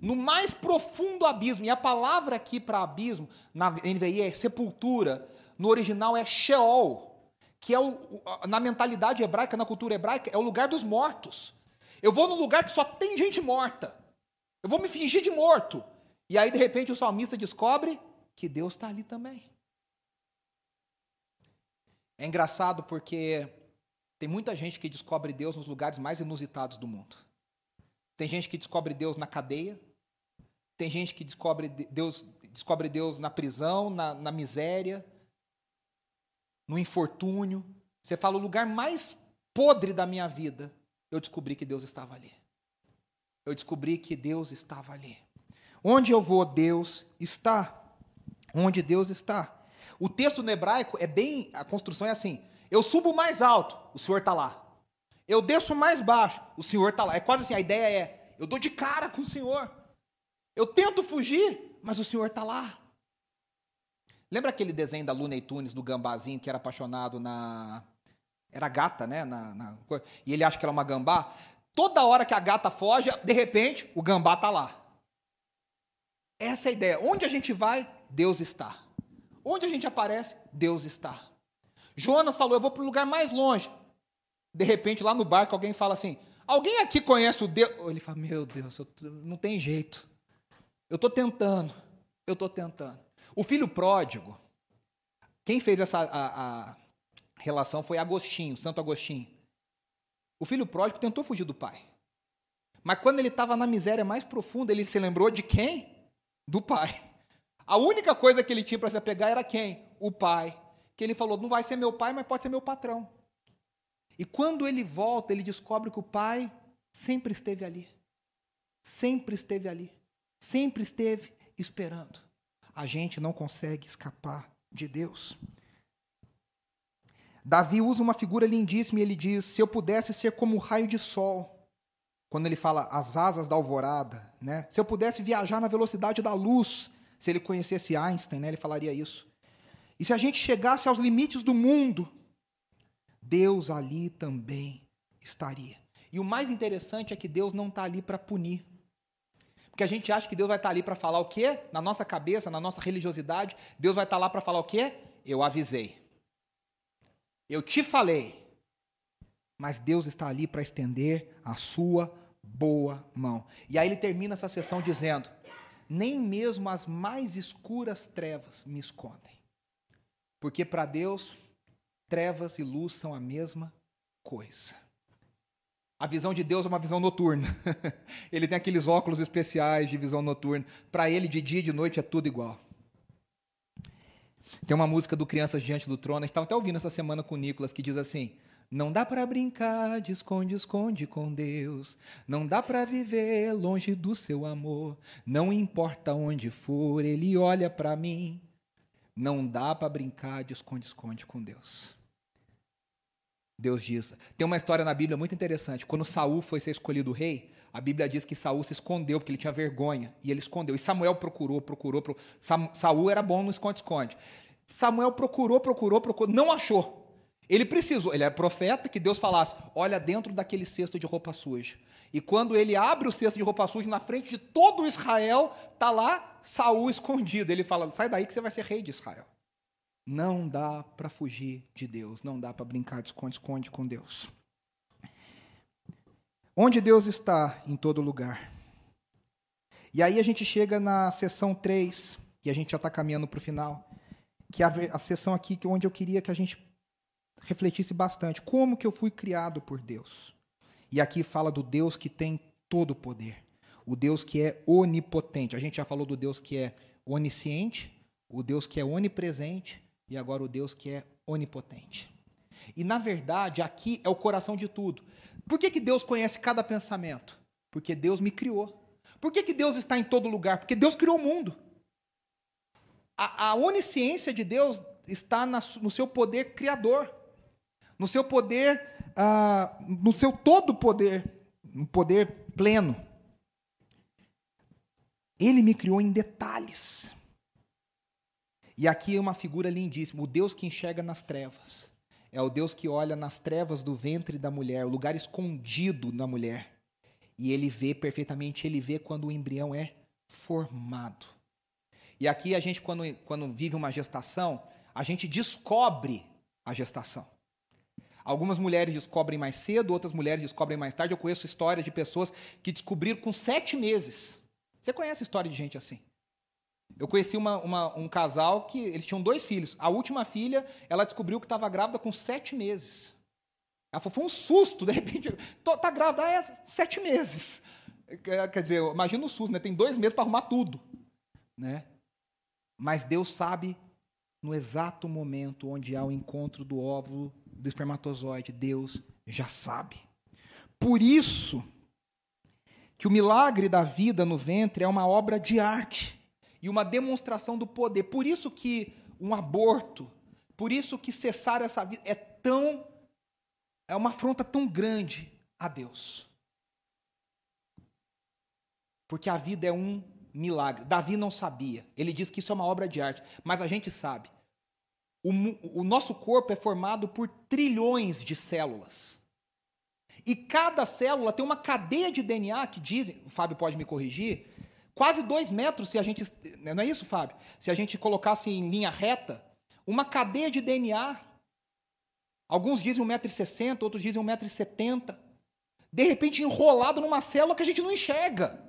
no mais profundo abismo. E a palavra aqui para abismo, na NVI é sepultura, no original é Sheol, que é o, na mentalidade hebraica, na cultura hebraica, é o lugar dos mortos. Eu vou num lugar que só tem gente morta. Eu vou me fingir de morto. E aí, de repente, o salmista descobre que Deus está ali também. É engraçado porque tem muita gente que descobre Deus nos lugares mais inusitados do mundo. Tem gente que descobre Deus na cadeia. Tem gente que descobre Deus, descobre Deus na prisão, na, na miséria, no infortúnio. Você fala, o lugar mais podre da minha vida, eu descobri que Deus estava ali. Eu descobri que Deus estava ali. Onde eu vou, Deus está. Onde Deus está. O texto no hebraico é bem. A construção é assim: eu subo mais alto, o Senhor está lá. Eu desço mais baixo, o Senhor está lá. É quase assim: a ideia é: eu dou de cara com o Senhor. Eu tento fugir, mas o Senhor está lá. Lembra aquele desenho da Luna e Tunes, do gambazinho, que era apaixonado na. Era gata, né? Na, na... E ele acha que ela é uma gambá. Toda hora que a gata foge, de repente, o gambá está lá. Essa é a ideia. Onde a gente vai, Deus está. Onde a gente aparece, Deus está. Jonas falou: Eu vou para o lugar mais longe. De repente, lá no barco, alguém fala assim: Alguém aqui conhece o Deus? Ele fala: Meu Deus, não tem jeito. Eu estou tentando. Eu estou tentando. O filho pródigo, quem fez essa a, a relação foi Agostinho, Santo Agostinho. O filho pródigo tentou fugir do pai. Mas quando ele estava na miséria mais profunda, ele se lembrou de quem? Do pai. A única coisa que ele tinha para se apegar era quem? O pai. Que ele falou: não vai ser meu pai, mas pode ser meu patrão. E quando ele volta, ele descobre que o pai sempre esteve ali. Sempre esteve ali. Sempre esteve esperando. A gente não consegue escapar de Deus. Davi usa uma figura lindíssima e ele diz: Se eu pudesse ser como o raio de sol, quando ele fala as asas da alvorada, né? se eu pudesse viajar na velocidade da luz, se ele conhecesse Einstein, né, ele falaria isso. E se a gente chegasse aos limites do mundo, Deus ali também estaria. E o mais interessante é que Deus não está ali para punir. Porque a gente acha que Deus vai estar ali para falar o quê? Na nossa cabeça, na nossa religiosidade, Deus vai estar lá para falar o quê? Eu avisei. Eu te falei. Mas Deus está ali para estender a sua boa mão. E aí ele termina essa sessão dizendo: nem mesmo as mais escuras trevas me escondem. Porque para Deus, trevas e luz são a mesma coisa. A visão de Deus é uma visão noturna. ele tem aqueles óculos especiais de visão noturna. Para ele, de dia e de noite é tudo igual. Tem uma música do Crianças Diante do Trono, a gente estava até ouvindo essa semana com o Nicolas, que diz assim: não dá para brincar de esconde-esconde com Deus. Não dá para viver longe do seu amor. Não importa onde for, ele olha para mim. Não dá para brincar de esconde-esconde com Deus. Deus diz. Tem uma história na Bíblia muito interessante. Quando Saul foi ser escolhido rei, a Bíblia diz que Saul se escondeu porque ele tinha vergonha e ele escondeu. E Samuel procurou, procurou, procurou. Saul era bom no esconde-esconde. Samuel procurou, procurou, procurou, não achou. Ele precisou, ele é profeta que Deus falasse: olha dentro daquele cesto de roupa suja. E quando ele abre o cesto de roupa suja na frente de todo Israel, tá lá Saul escondido. Ele fala: sai daí que você vai ser rei de Israel. Não dá para fugir de Deus, não dá para brincar de esconde-esconde com Deus. Onde Deus está em todo lugar. E aí a gente chega na sessão 3, e a gente já está caminhando para o final, que é a, sessão aqui onde eu queria que a gente refletisse bastante. Como que eu fui criado por Deus? E aqui fala do Deus que tem todo o poder. O Deus que é onipotente. A gente já falou do Deus que é onisciente, o Deus que é onipresente e agora o Deus que é onipotente. E na verdade, aqui é o coração de tudo. Por que, que Deus conhece cada pensamento? Porque Deus me criou. Por que, que Deus está em todo lugar? Porque Deus criou o mundo. A, a onisciência de Deus está na, no seu poder criador no seu poder, ah, no seu todo poder, no poder pleno. Ele me criou em detalhes. E aqui é uma figura lindíssima, o Deus que enxerga nas trevas. É o Deus que olha nas trevas do ventre da mulher, o lugar escondido na mulher. E ele vê perfeitamente, ele vê quando o embrião é formado. E aqui a gente, quando, quando vive uma gestação, a gente descobre a gestação. Algumas mulheres descobrem mais cedo, outras mulheres descobrem mais tarde. Eu conheço histórias de pessoas que descobriram com sete meses. Você conhece história de gente assim? Eu conheci uma, uma, um casal que eles tinham dois filhos. A última filha, ela descobriu que estava grávida com sete meses. Ela falou, foi um susto, de repente, tá grávida, ah, é sete meses. Quer dizer, imagina o susto, né? Tem dois meses para arrumar tudo. Né? Mas Deus sabe no exato momento onde há o encontro do óvulo do espermatozoide. Deus já sabe. Por isso que o milagre da vida no ventre é uma obra de arte e uma demonstração do poder. Por isso que um aborto, por isso que cessar essa vida é tão é uma afronta tão grande a Deus. Porque a vida é um milagre. Davi não sabia. Ele diz que isso é uma obra de arte, mas a gente sabe. O, o nosso corpo é formado por trilhões de células. E cada célula tem uma cadeia de DNA que dizem, o Fábio pode me corrigir, quase dois metros se a gente. Não é isso, Fábio? Se a gente colocasse em linha reta, uma cadeia de DNA. Alguns dizem 1,60m, outros dizem 1,70m. De repente enrolado numa célula que a gente não enxerga.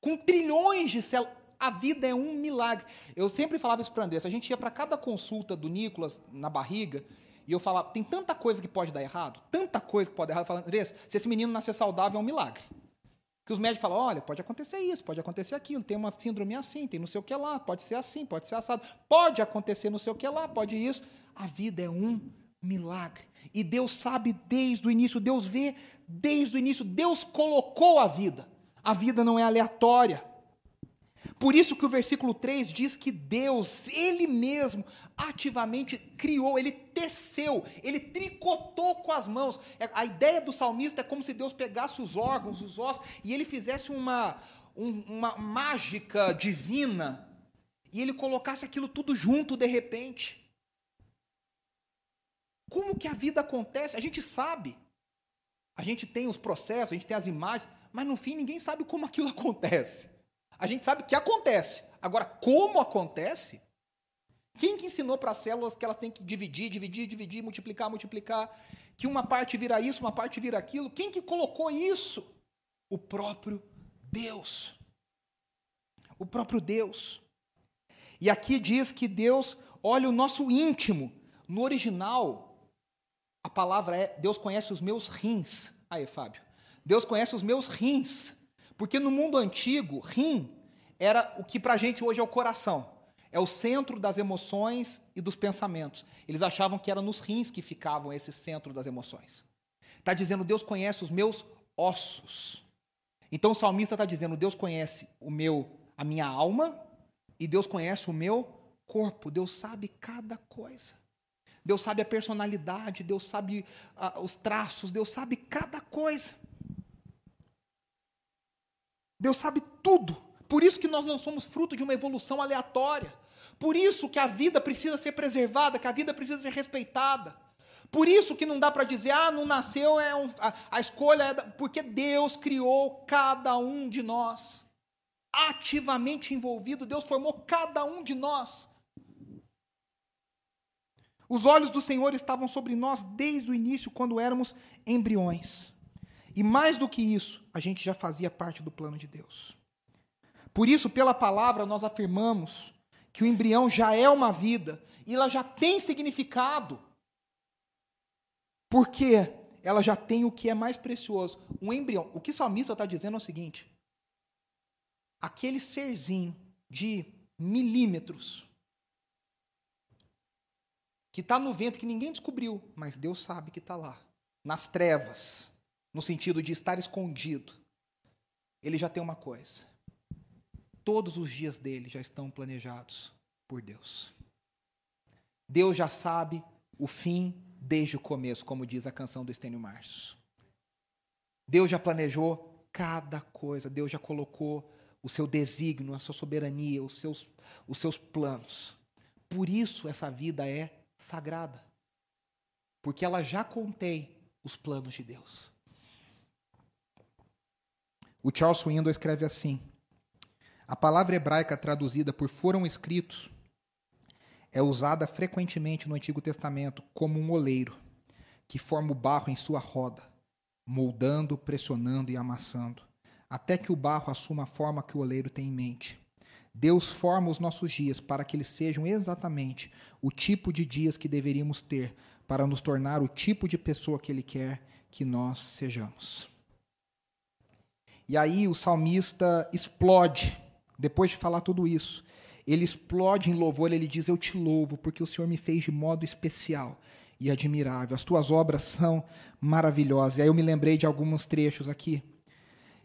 Com trilhões de células. A vida é um milagre. Eu sempre falava isso para Andressa. A gente ia para cada consulta do Nicolas na barriga e eu falava: tem tanta coisa que pode dar errado, tanta coisa que pode dar errado. Eu falava, Andressa, se esse menino nascer saudável é um milagre. Que os médicos falam, olha, pode acontecer isso, pode acontecer aquilo, tem uma síndrome assim, tem não sei o que lá, pode ser assim, pode ser assado, pode acontecer não sei o que lá, pode isso. A vida é um milagre. E Deus sabe desde o início, Deus vê desde o início, Deus colocou a vida. A vida não é aleatória. Por isso que o versículo 3 diz que Deus, Ele mesmo, ativamente criou, Ele teceu, Ele tricotou com as mãos. É, a ideia do salmista é como se Deus pegasse os órgãos, os ossos, e Ele fizesse uma, um, uma mágica divina, e Ele colocasse aquilo tudo junto de repente. Como que a vida acontece? A gente sabe. A gente tem os processos, a gente tem as imagens, mas no fim ninguém sabe como aquilo acontece. A gente sabe que acontece. Agora, como acontece? Quem que ensinou para as células que elas têm que dividir, dividir, dividir, multiplicar, multiplicar, que uma parte vira isso, uma parte vira aquilo? Quem que colocou isso? O próprio Deus. O próprio Deus. E aqui diz que Deus olha o nosso íntimo. No original, a palavra é Deus conhece os meus rins. Aí, Fábio. Deus conhece os meus rins. Porque no mundo antigo, rim era o que para a gente hoje é o coração. É o centro das emoções e dos pensamentos. Eles achavam que era nos rins que ficavam esse centro das emoções. Está dizendo, Deus conhece os meus ossos. Então o salmista está dizendo, Deus conhece o meu, a minha alma e Deus conhece o meu corpo. Deus sabe cada coisa. Deus sabe a personalidade, Deus sabe ah, os traços, Deus sabe cada coisa. Deus sabe tudo. Por isso que nós não somos fruto de uma evolução aleatória. Por isso que a vida precisa ser preservada, que a vida precisa ser respeitada. Por isso que não dá para dizer, ah, não nasceu, é um, a, a, escolha é. Da, porque Deus criou cada um de nós. Ativamente envolvido, Deus formou cada um de nós. Os olhos do Senhor estavam sobre nós desde o início, quando éramos embriões. E mais do que isso, a gente já fazia parte do plano de Deus. Por isso, pela palavra, nós afirmamos que o embrião já é uma vida e ela já tem significado. Porque ela já tem o que é mais precioso, um embrião. O que o salmista está dizendo é o seguinte: aquele serzinho de milímetros que está no vento que ninguém descobriu, mas Deus sabe que está lá, nas trevas no sentido de estar escondido, ele já tem uma coisa. Todos os dias dele já estão planejados por Deus. Deus já sabe o fim desde o começo, como diz a canção do Estênio Março. Deus já planejou cada coisa, Deus já colocou o seu desígnio, a sua soberania, os seus, os seus planos. Por isso essa vida é sagrada. Porque ela já contém os planos de Deus. O Charles Swindoll escreve assim: A palavra hebraica traduzida por foram escritos é usada frequentemente no Antigo Testamento como um oleiro que forma o barro em sua roda, moldando, pressionando e amassando, até que o barro assuma a forma que o oleiro tem em mente. Deus forma os nossos dias para que eles sejam exatamente o tipo de dias que deveríamos ter para nos tornar o tipo de pessoa que Ele quer que nós sejamos. E aí o salmista explode, depois de falar tudo isso. Ele explode em louvor, ele diz: Eu te louvo, porque o Senhor me fez de modo especial e admirável. As tuas obras são maravilhosas. E aí eu me lembrei de alguns trechos aqui.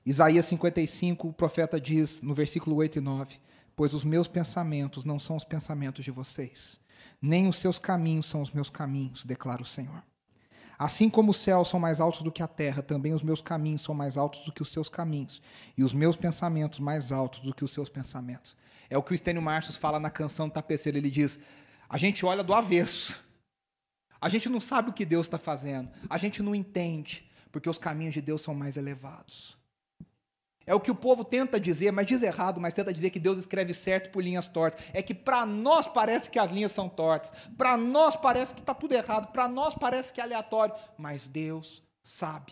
Isaías 55, o profeta diz no versículo 8 e 9: Pois os meus pensamentos não são os pensamentos de vocês, nem os seus caminhos são os meus caminhos, declara o Senhor. Assim como os céus são mais altos do que a terra, também os meus caminhos são mais altos do que os seus caminhos, e os meus pensamentos mais altos do que os seus pensamentos. É o que o Estênio Marcius fala na canção Tapeceiro. Ele diz: a gente olha do avesso. A gente não sabe o que Deus está fazendo. A gente não entende, porque os caminhos de Deus são mais elevados. É o que o povo tenta dizer, mas diz errado, mas tenta dizer que Deus escreve certo por linhas tortas. É que para nós parece que as linhas são tortas. Para nós parece que está tudo errado. Para nós parece que é aleatório. Mas Deus sabe.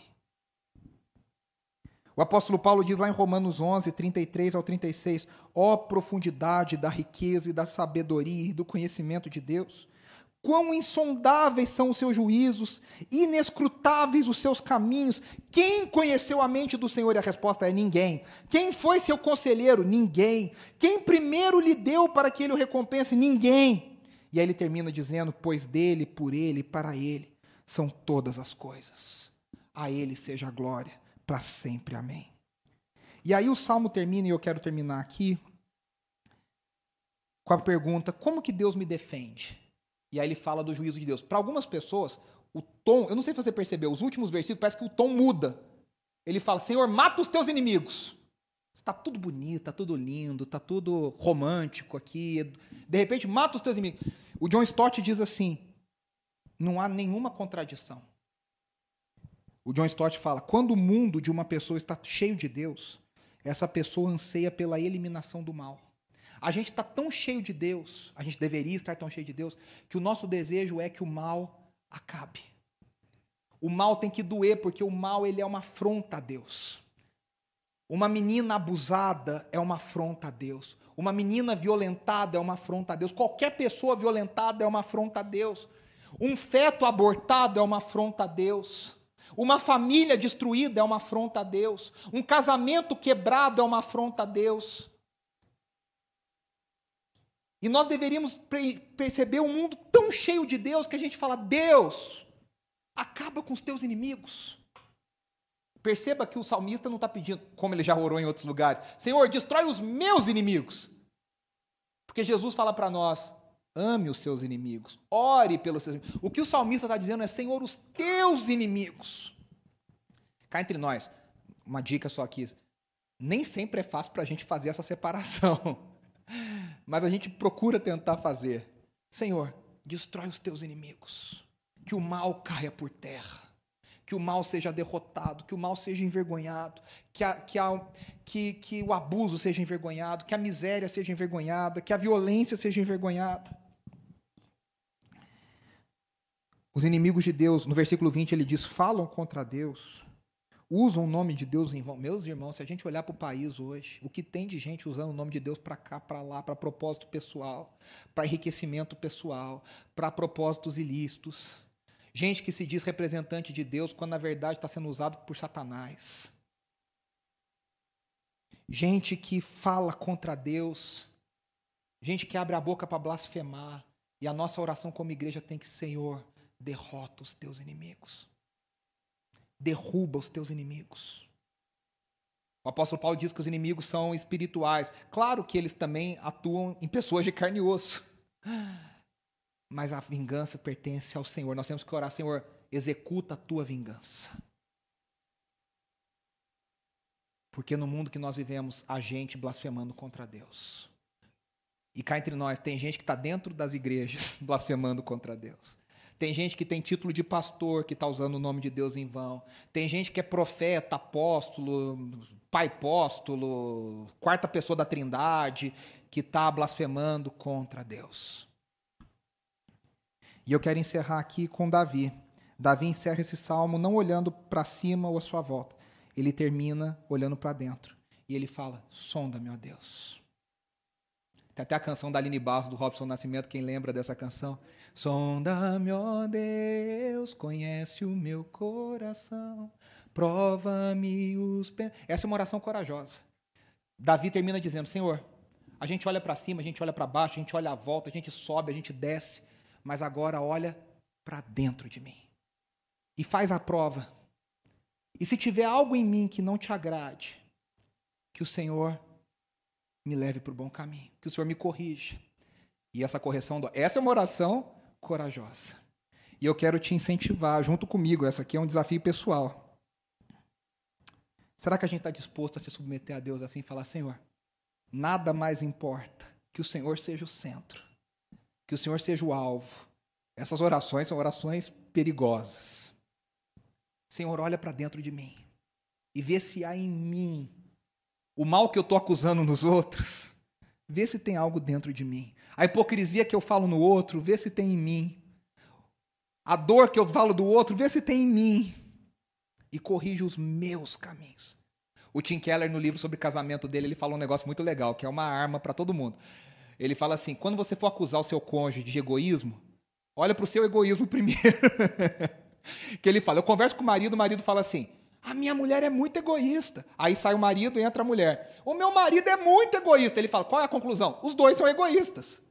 O apóstolo Paulo diz lá em Romanos 11, 33 ao 36: Ó oh, profundidade da riqueza e da sabedoria e do conhecimento de Deus! Quão insondáveis são os seus juízos, inescrutáveis os seus caminhos. Quem conheceu a mente do Senhor? E a resposta é ninguém. Quem foi seu conselheiro? Ninguém. Quem primeiro lhe deu para que ele o recompense? Ninguém. E aí ele termina dizendo: Pois dele, por ele para ele são todas as coisas. A ele seja a glória para sempre. Amém. E aí o salmo termina, e eu quero terminar aqui, com a pergunta: Como que Deus me defende? E aí ele fala do juízo de Deus. Para algumas pessoas, o tom, eu não sei se você percebeu, os últimos versículos parece que o tom muda. Ele fala: Senhor, mata os teus inimigos. Está tudo bonito, está tudo lindo, está tudo romântico aqui. De repente, mata os teus inimigos. O John Stott diz assim: não há nenhuma contradição. O John Stott fala: quando o mundo de uma pessoa está cheio de Deus, essa pessoa anseia pela eliminação do mal. A gente está tão cheio de Deus, a gente deveria estar tão cheio de Deus, que o nosso desejo é que o mal acabe. O mal tem que doer, porque o mal ele é uma afronta a Deus. Uma menina abusada é uma afronta a Deus. Uma menina violentada é uma afronta a Deus. Qualquer pessoa violentada é uma afronta a Deus. Um feto abortado é uma afronta a Deus. Uma família destruída é uma afronta a Deus. Um casamento quebrado é uma afronta a Deus. E nós deveríamos perceber um mundo tão cheio de Deus que a gente fala: Deus, acaba com os teus inimigos. Perceba que o salmista não está pedindo, como ele já orou em outros lugares: Senhor, destrói os meus inimigos. Porque Jesus fala para nós: ame os seus inimigos, ore pelos seus inimigos. O que o salmista está dizendo é: Senhor, os teus inimigos. Cá entre nós, uma dica só aqui: nem sempre é fácil para a gente fazer essa separação. Mas a gente procura tentar fazer. Senhor, destrói os teus inimigos. Que o mal caia por terra. Que o mal seja derrotado, que o mal seja envergonhado, que, a, que, a, que, que o abuso seja envergonhado, que a miséria seja envergonhada, que a violência seja envergonhada. Os inimigos de Deus, no versículo 20, ele diz: falam contra Deus, usam o nome de Deus em vão. Meus irmãos, se a gente olhar para o país hoje, o que tem de gente usando o nome de Deus para cá, para lá, para propósito pessoal, para enriquecimento pessoal, para propósitos ilícitos. Gente que se diz representante de Deus quando na verdade está sendo usado por Satanás. Gente que fala contra Deus. Gente que abre a boca para blasfemar. E a nossa oração como igreja tem que, Senhor, derrota os teus inimigos derruba os teus inimigos. O apóstolo Paulo diz que os inimigos são espirituais. Claro que eles também atuam em pessoas de carne e osso. Mas a vingança pertence ao Senhor. Nós temos que orar, Senhor, executa a tua vingança. Porque no mundo que nós vivemos, há gente blasfemando contra Deus. E cá entre nós, tem gente que está dentro das igrejas blasfemando contra Deus. Tem gente que tem título de pastor que está usando o nome de Deus em vão. Tem gente que é profeta, apóstolo, pai apóstolo, quarta pessoa da trindade, que está blasfemando contra Deus. E eu quero encerrar aqui com Davi. Davi encerra esse salmo não olhando para cima ou à sua volta. Ele termina olhando para dentro. E ele fala: Sonda-me, ó Deus. Tem até a canção da Aline Barros, do Robson Nascimento, quem lembra dessa canção? Sonda-me, ó Deus, conhece o meu coração, prova-me os... Essa é uma oração corajosa. Davi termina dizendo, Senhor, a gente olha para cima, a gente olha para baixo, a gente olha à volta, a gente sobe, a gente desce, mas agora olha para dentro de mim. E faz a prova. E se tiver algo em mim que não te agrade, que o Senhor me leve para o bom caminho, que o Senhor me corrija. E essa correção, do... essa é uma oração corajosa. E eu quero te incentivar junto comigo, essa aqui é um desafio pessoal. Será que a gente está disposto a se submeter a Deus assim e falar, Senhor, nada mais importa que o Senhor seja o centro, que o Senhor seja o alvo. Essas orações são orações perigosas. Senhor, olha para dentro de mim e vê se há em mim o mal que eu estou acusando nos outros, vê se tem algo dentro de mim. A hipocrisia que eu falo no outro, vê se tem em mim. A dor que eu falo do outro, vê se tem em mim. E corrige os meus caminhos. O Tim Keller, no livro sobre casamento dele, ele fala um negócio muito legal, que é uma arma para todo mundo. Ele fala assim: quando você for acusar o seu cônjuge de egoísmo, olha para o seu egoísmo primeiro. que ele fala: eu converso com o marido, o marido fala assim: a minha mulher é muito egoísta. Aí sai o marido e entra a mulher. O meu marido é muito egoísta. Ele fala: qual é a conclusão? Os dois são egoístas.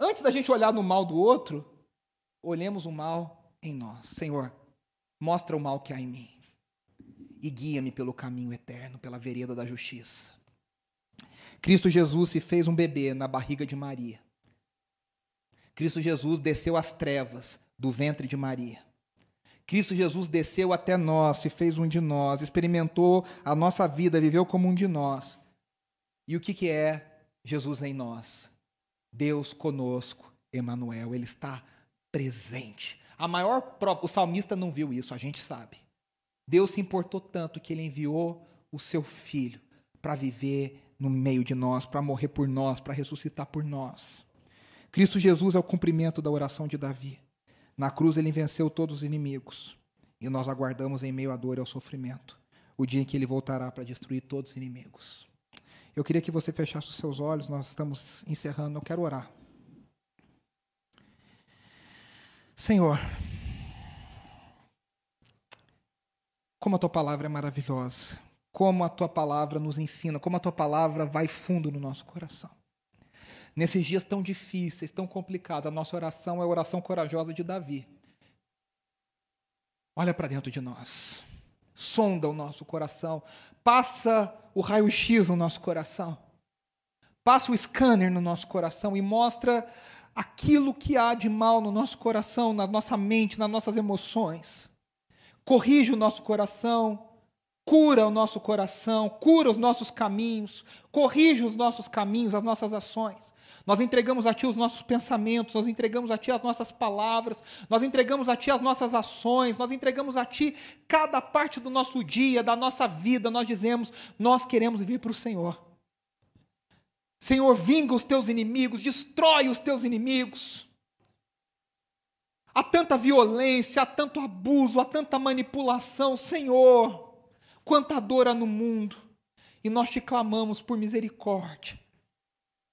Antes da gente olhar no mal do outro, olhemos o mal em nós. Senhor, mostra o mal que há em mim e guia-me pelo caminho eterno, pela vereda da justiça. Cristo Jesus se fez um bebê na barriga de Maria. Cristo Jesus desceu às trevas do ventre de Maria. Cristo Jesus desceu até nós, se fez um de nós, experimentou a nossa vida, viveu como um de nós. E o que, que é Jesus em nós? Deus conosco, Emmanuel, ele está presente. A maior prova, o salmista não viu isso, a gente sabe. Deus se importou tanto que ele enviou o seu filho para viver no meio de nós, para morrer por nós, para ressuscitar por nós. Cristo Jesus é o cumprimento da oração de Davi. Na cruz ele venceu todos os inimigos. E nós aguardamos em meio à dor e ao sofrimento o dia em que ele voltará para destruir todos os inimigos. Eu queria que você fechasse os seus olhos, nós estamos encerrando, eu quero orar. Senhor, como a tua palavra é maravilhosa, como a tua palavra nos ensina, como a tua palavra vai fundo no nosso coração. Nesses dias tão difíceis, tão complicados, a nossa oração é a oração corajosa de Davi. Olha para dentro de nós, sonda o nosso coração, passa o raio-x no nosso coração, passa o scanner no nosso coração e mostra aquilo que há de mal no nosso coração, na nossa mente, nas nossas emoções. Corrige o nosso coração, cura o nosso coração, cura os nossos caminhos, corrige os nossos caminhos, as nossas ações. Nós entregamos a Ti os nossos pensamentos, nós entregamos a Ti as nossas palavras, nós entregamos a Ti as nossas ações, nós entregamos a Ti cada parte do nosso dia, da nossa vida. Nós dizemos, nós queremos vir para o Senhor. Senhor, vinga os teus inimigos, destrói os teus inimigos. Há tanta violência, há tanto abuso, há tanta manipulação, Senhor. Quanta dor há no mundo. E nós te clamamos por misericórdia.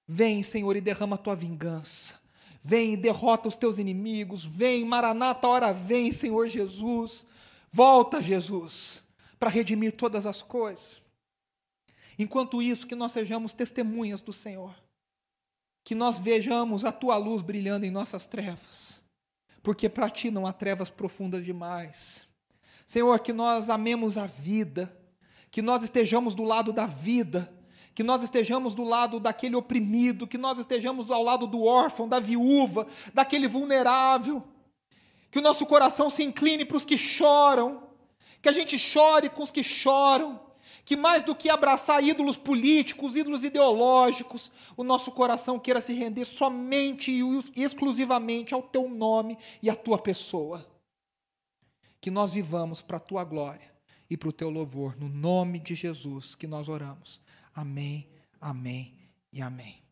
Vem, Senhor, e derrama a tua vingança. Vem e derrota os teus inimigos. Vem, Maranata, hora vem, Senhor Jesus. Volta, Jesus, para redimir todas as coisas. Enquanto isso, que nós sejamos testemunhas do Senhor. Que nós vejamos a tua luz brilhando em nossas trevas. Porque para ti não há trevas profundas demais. Senhor, que nós amemos a vida. Que nós estejamos do lado da vida que nós estejamos do lado daquele oprimido, que nós estejamos ao lado do órfão, da viúva, daquele vulnerável, que o nosso coração se incline para os que choram, que a gente chore com os que choram, Que mais do que abraçar ídolos políticos, ídolos ideológicos, o nosso coração queira se render somente e exclusivamente ao teu nome e à tua pessoa. Que nós vivamos para a tua glória e para o teu louvor, no nome de Jesus que nós oramos. Amém, amém e amém.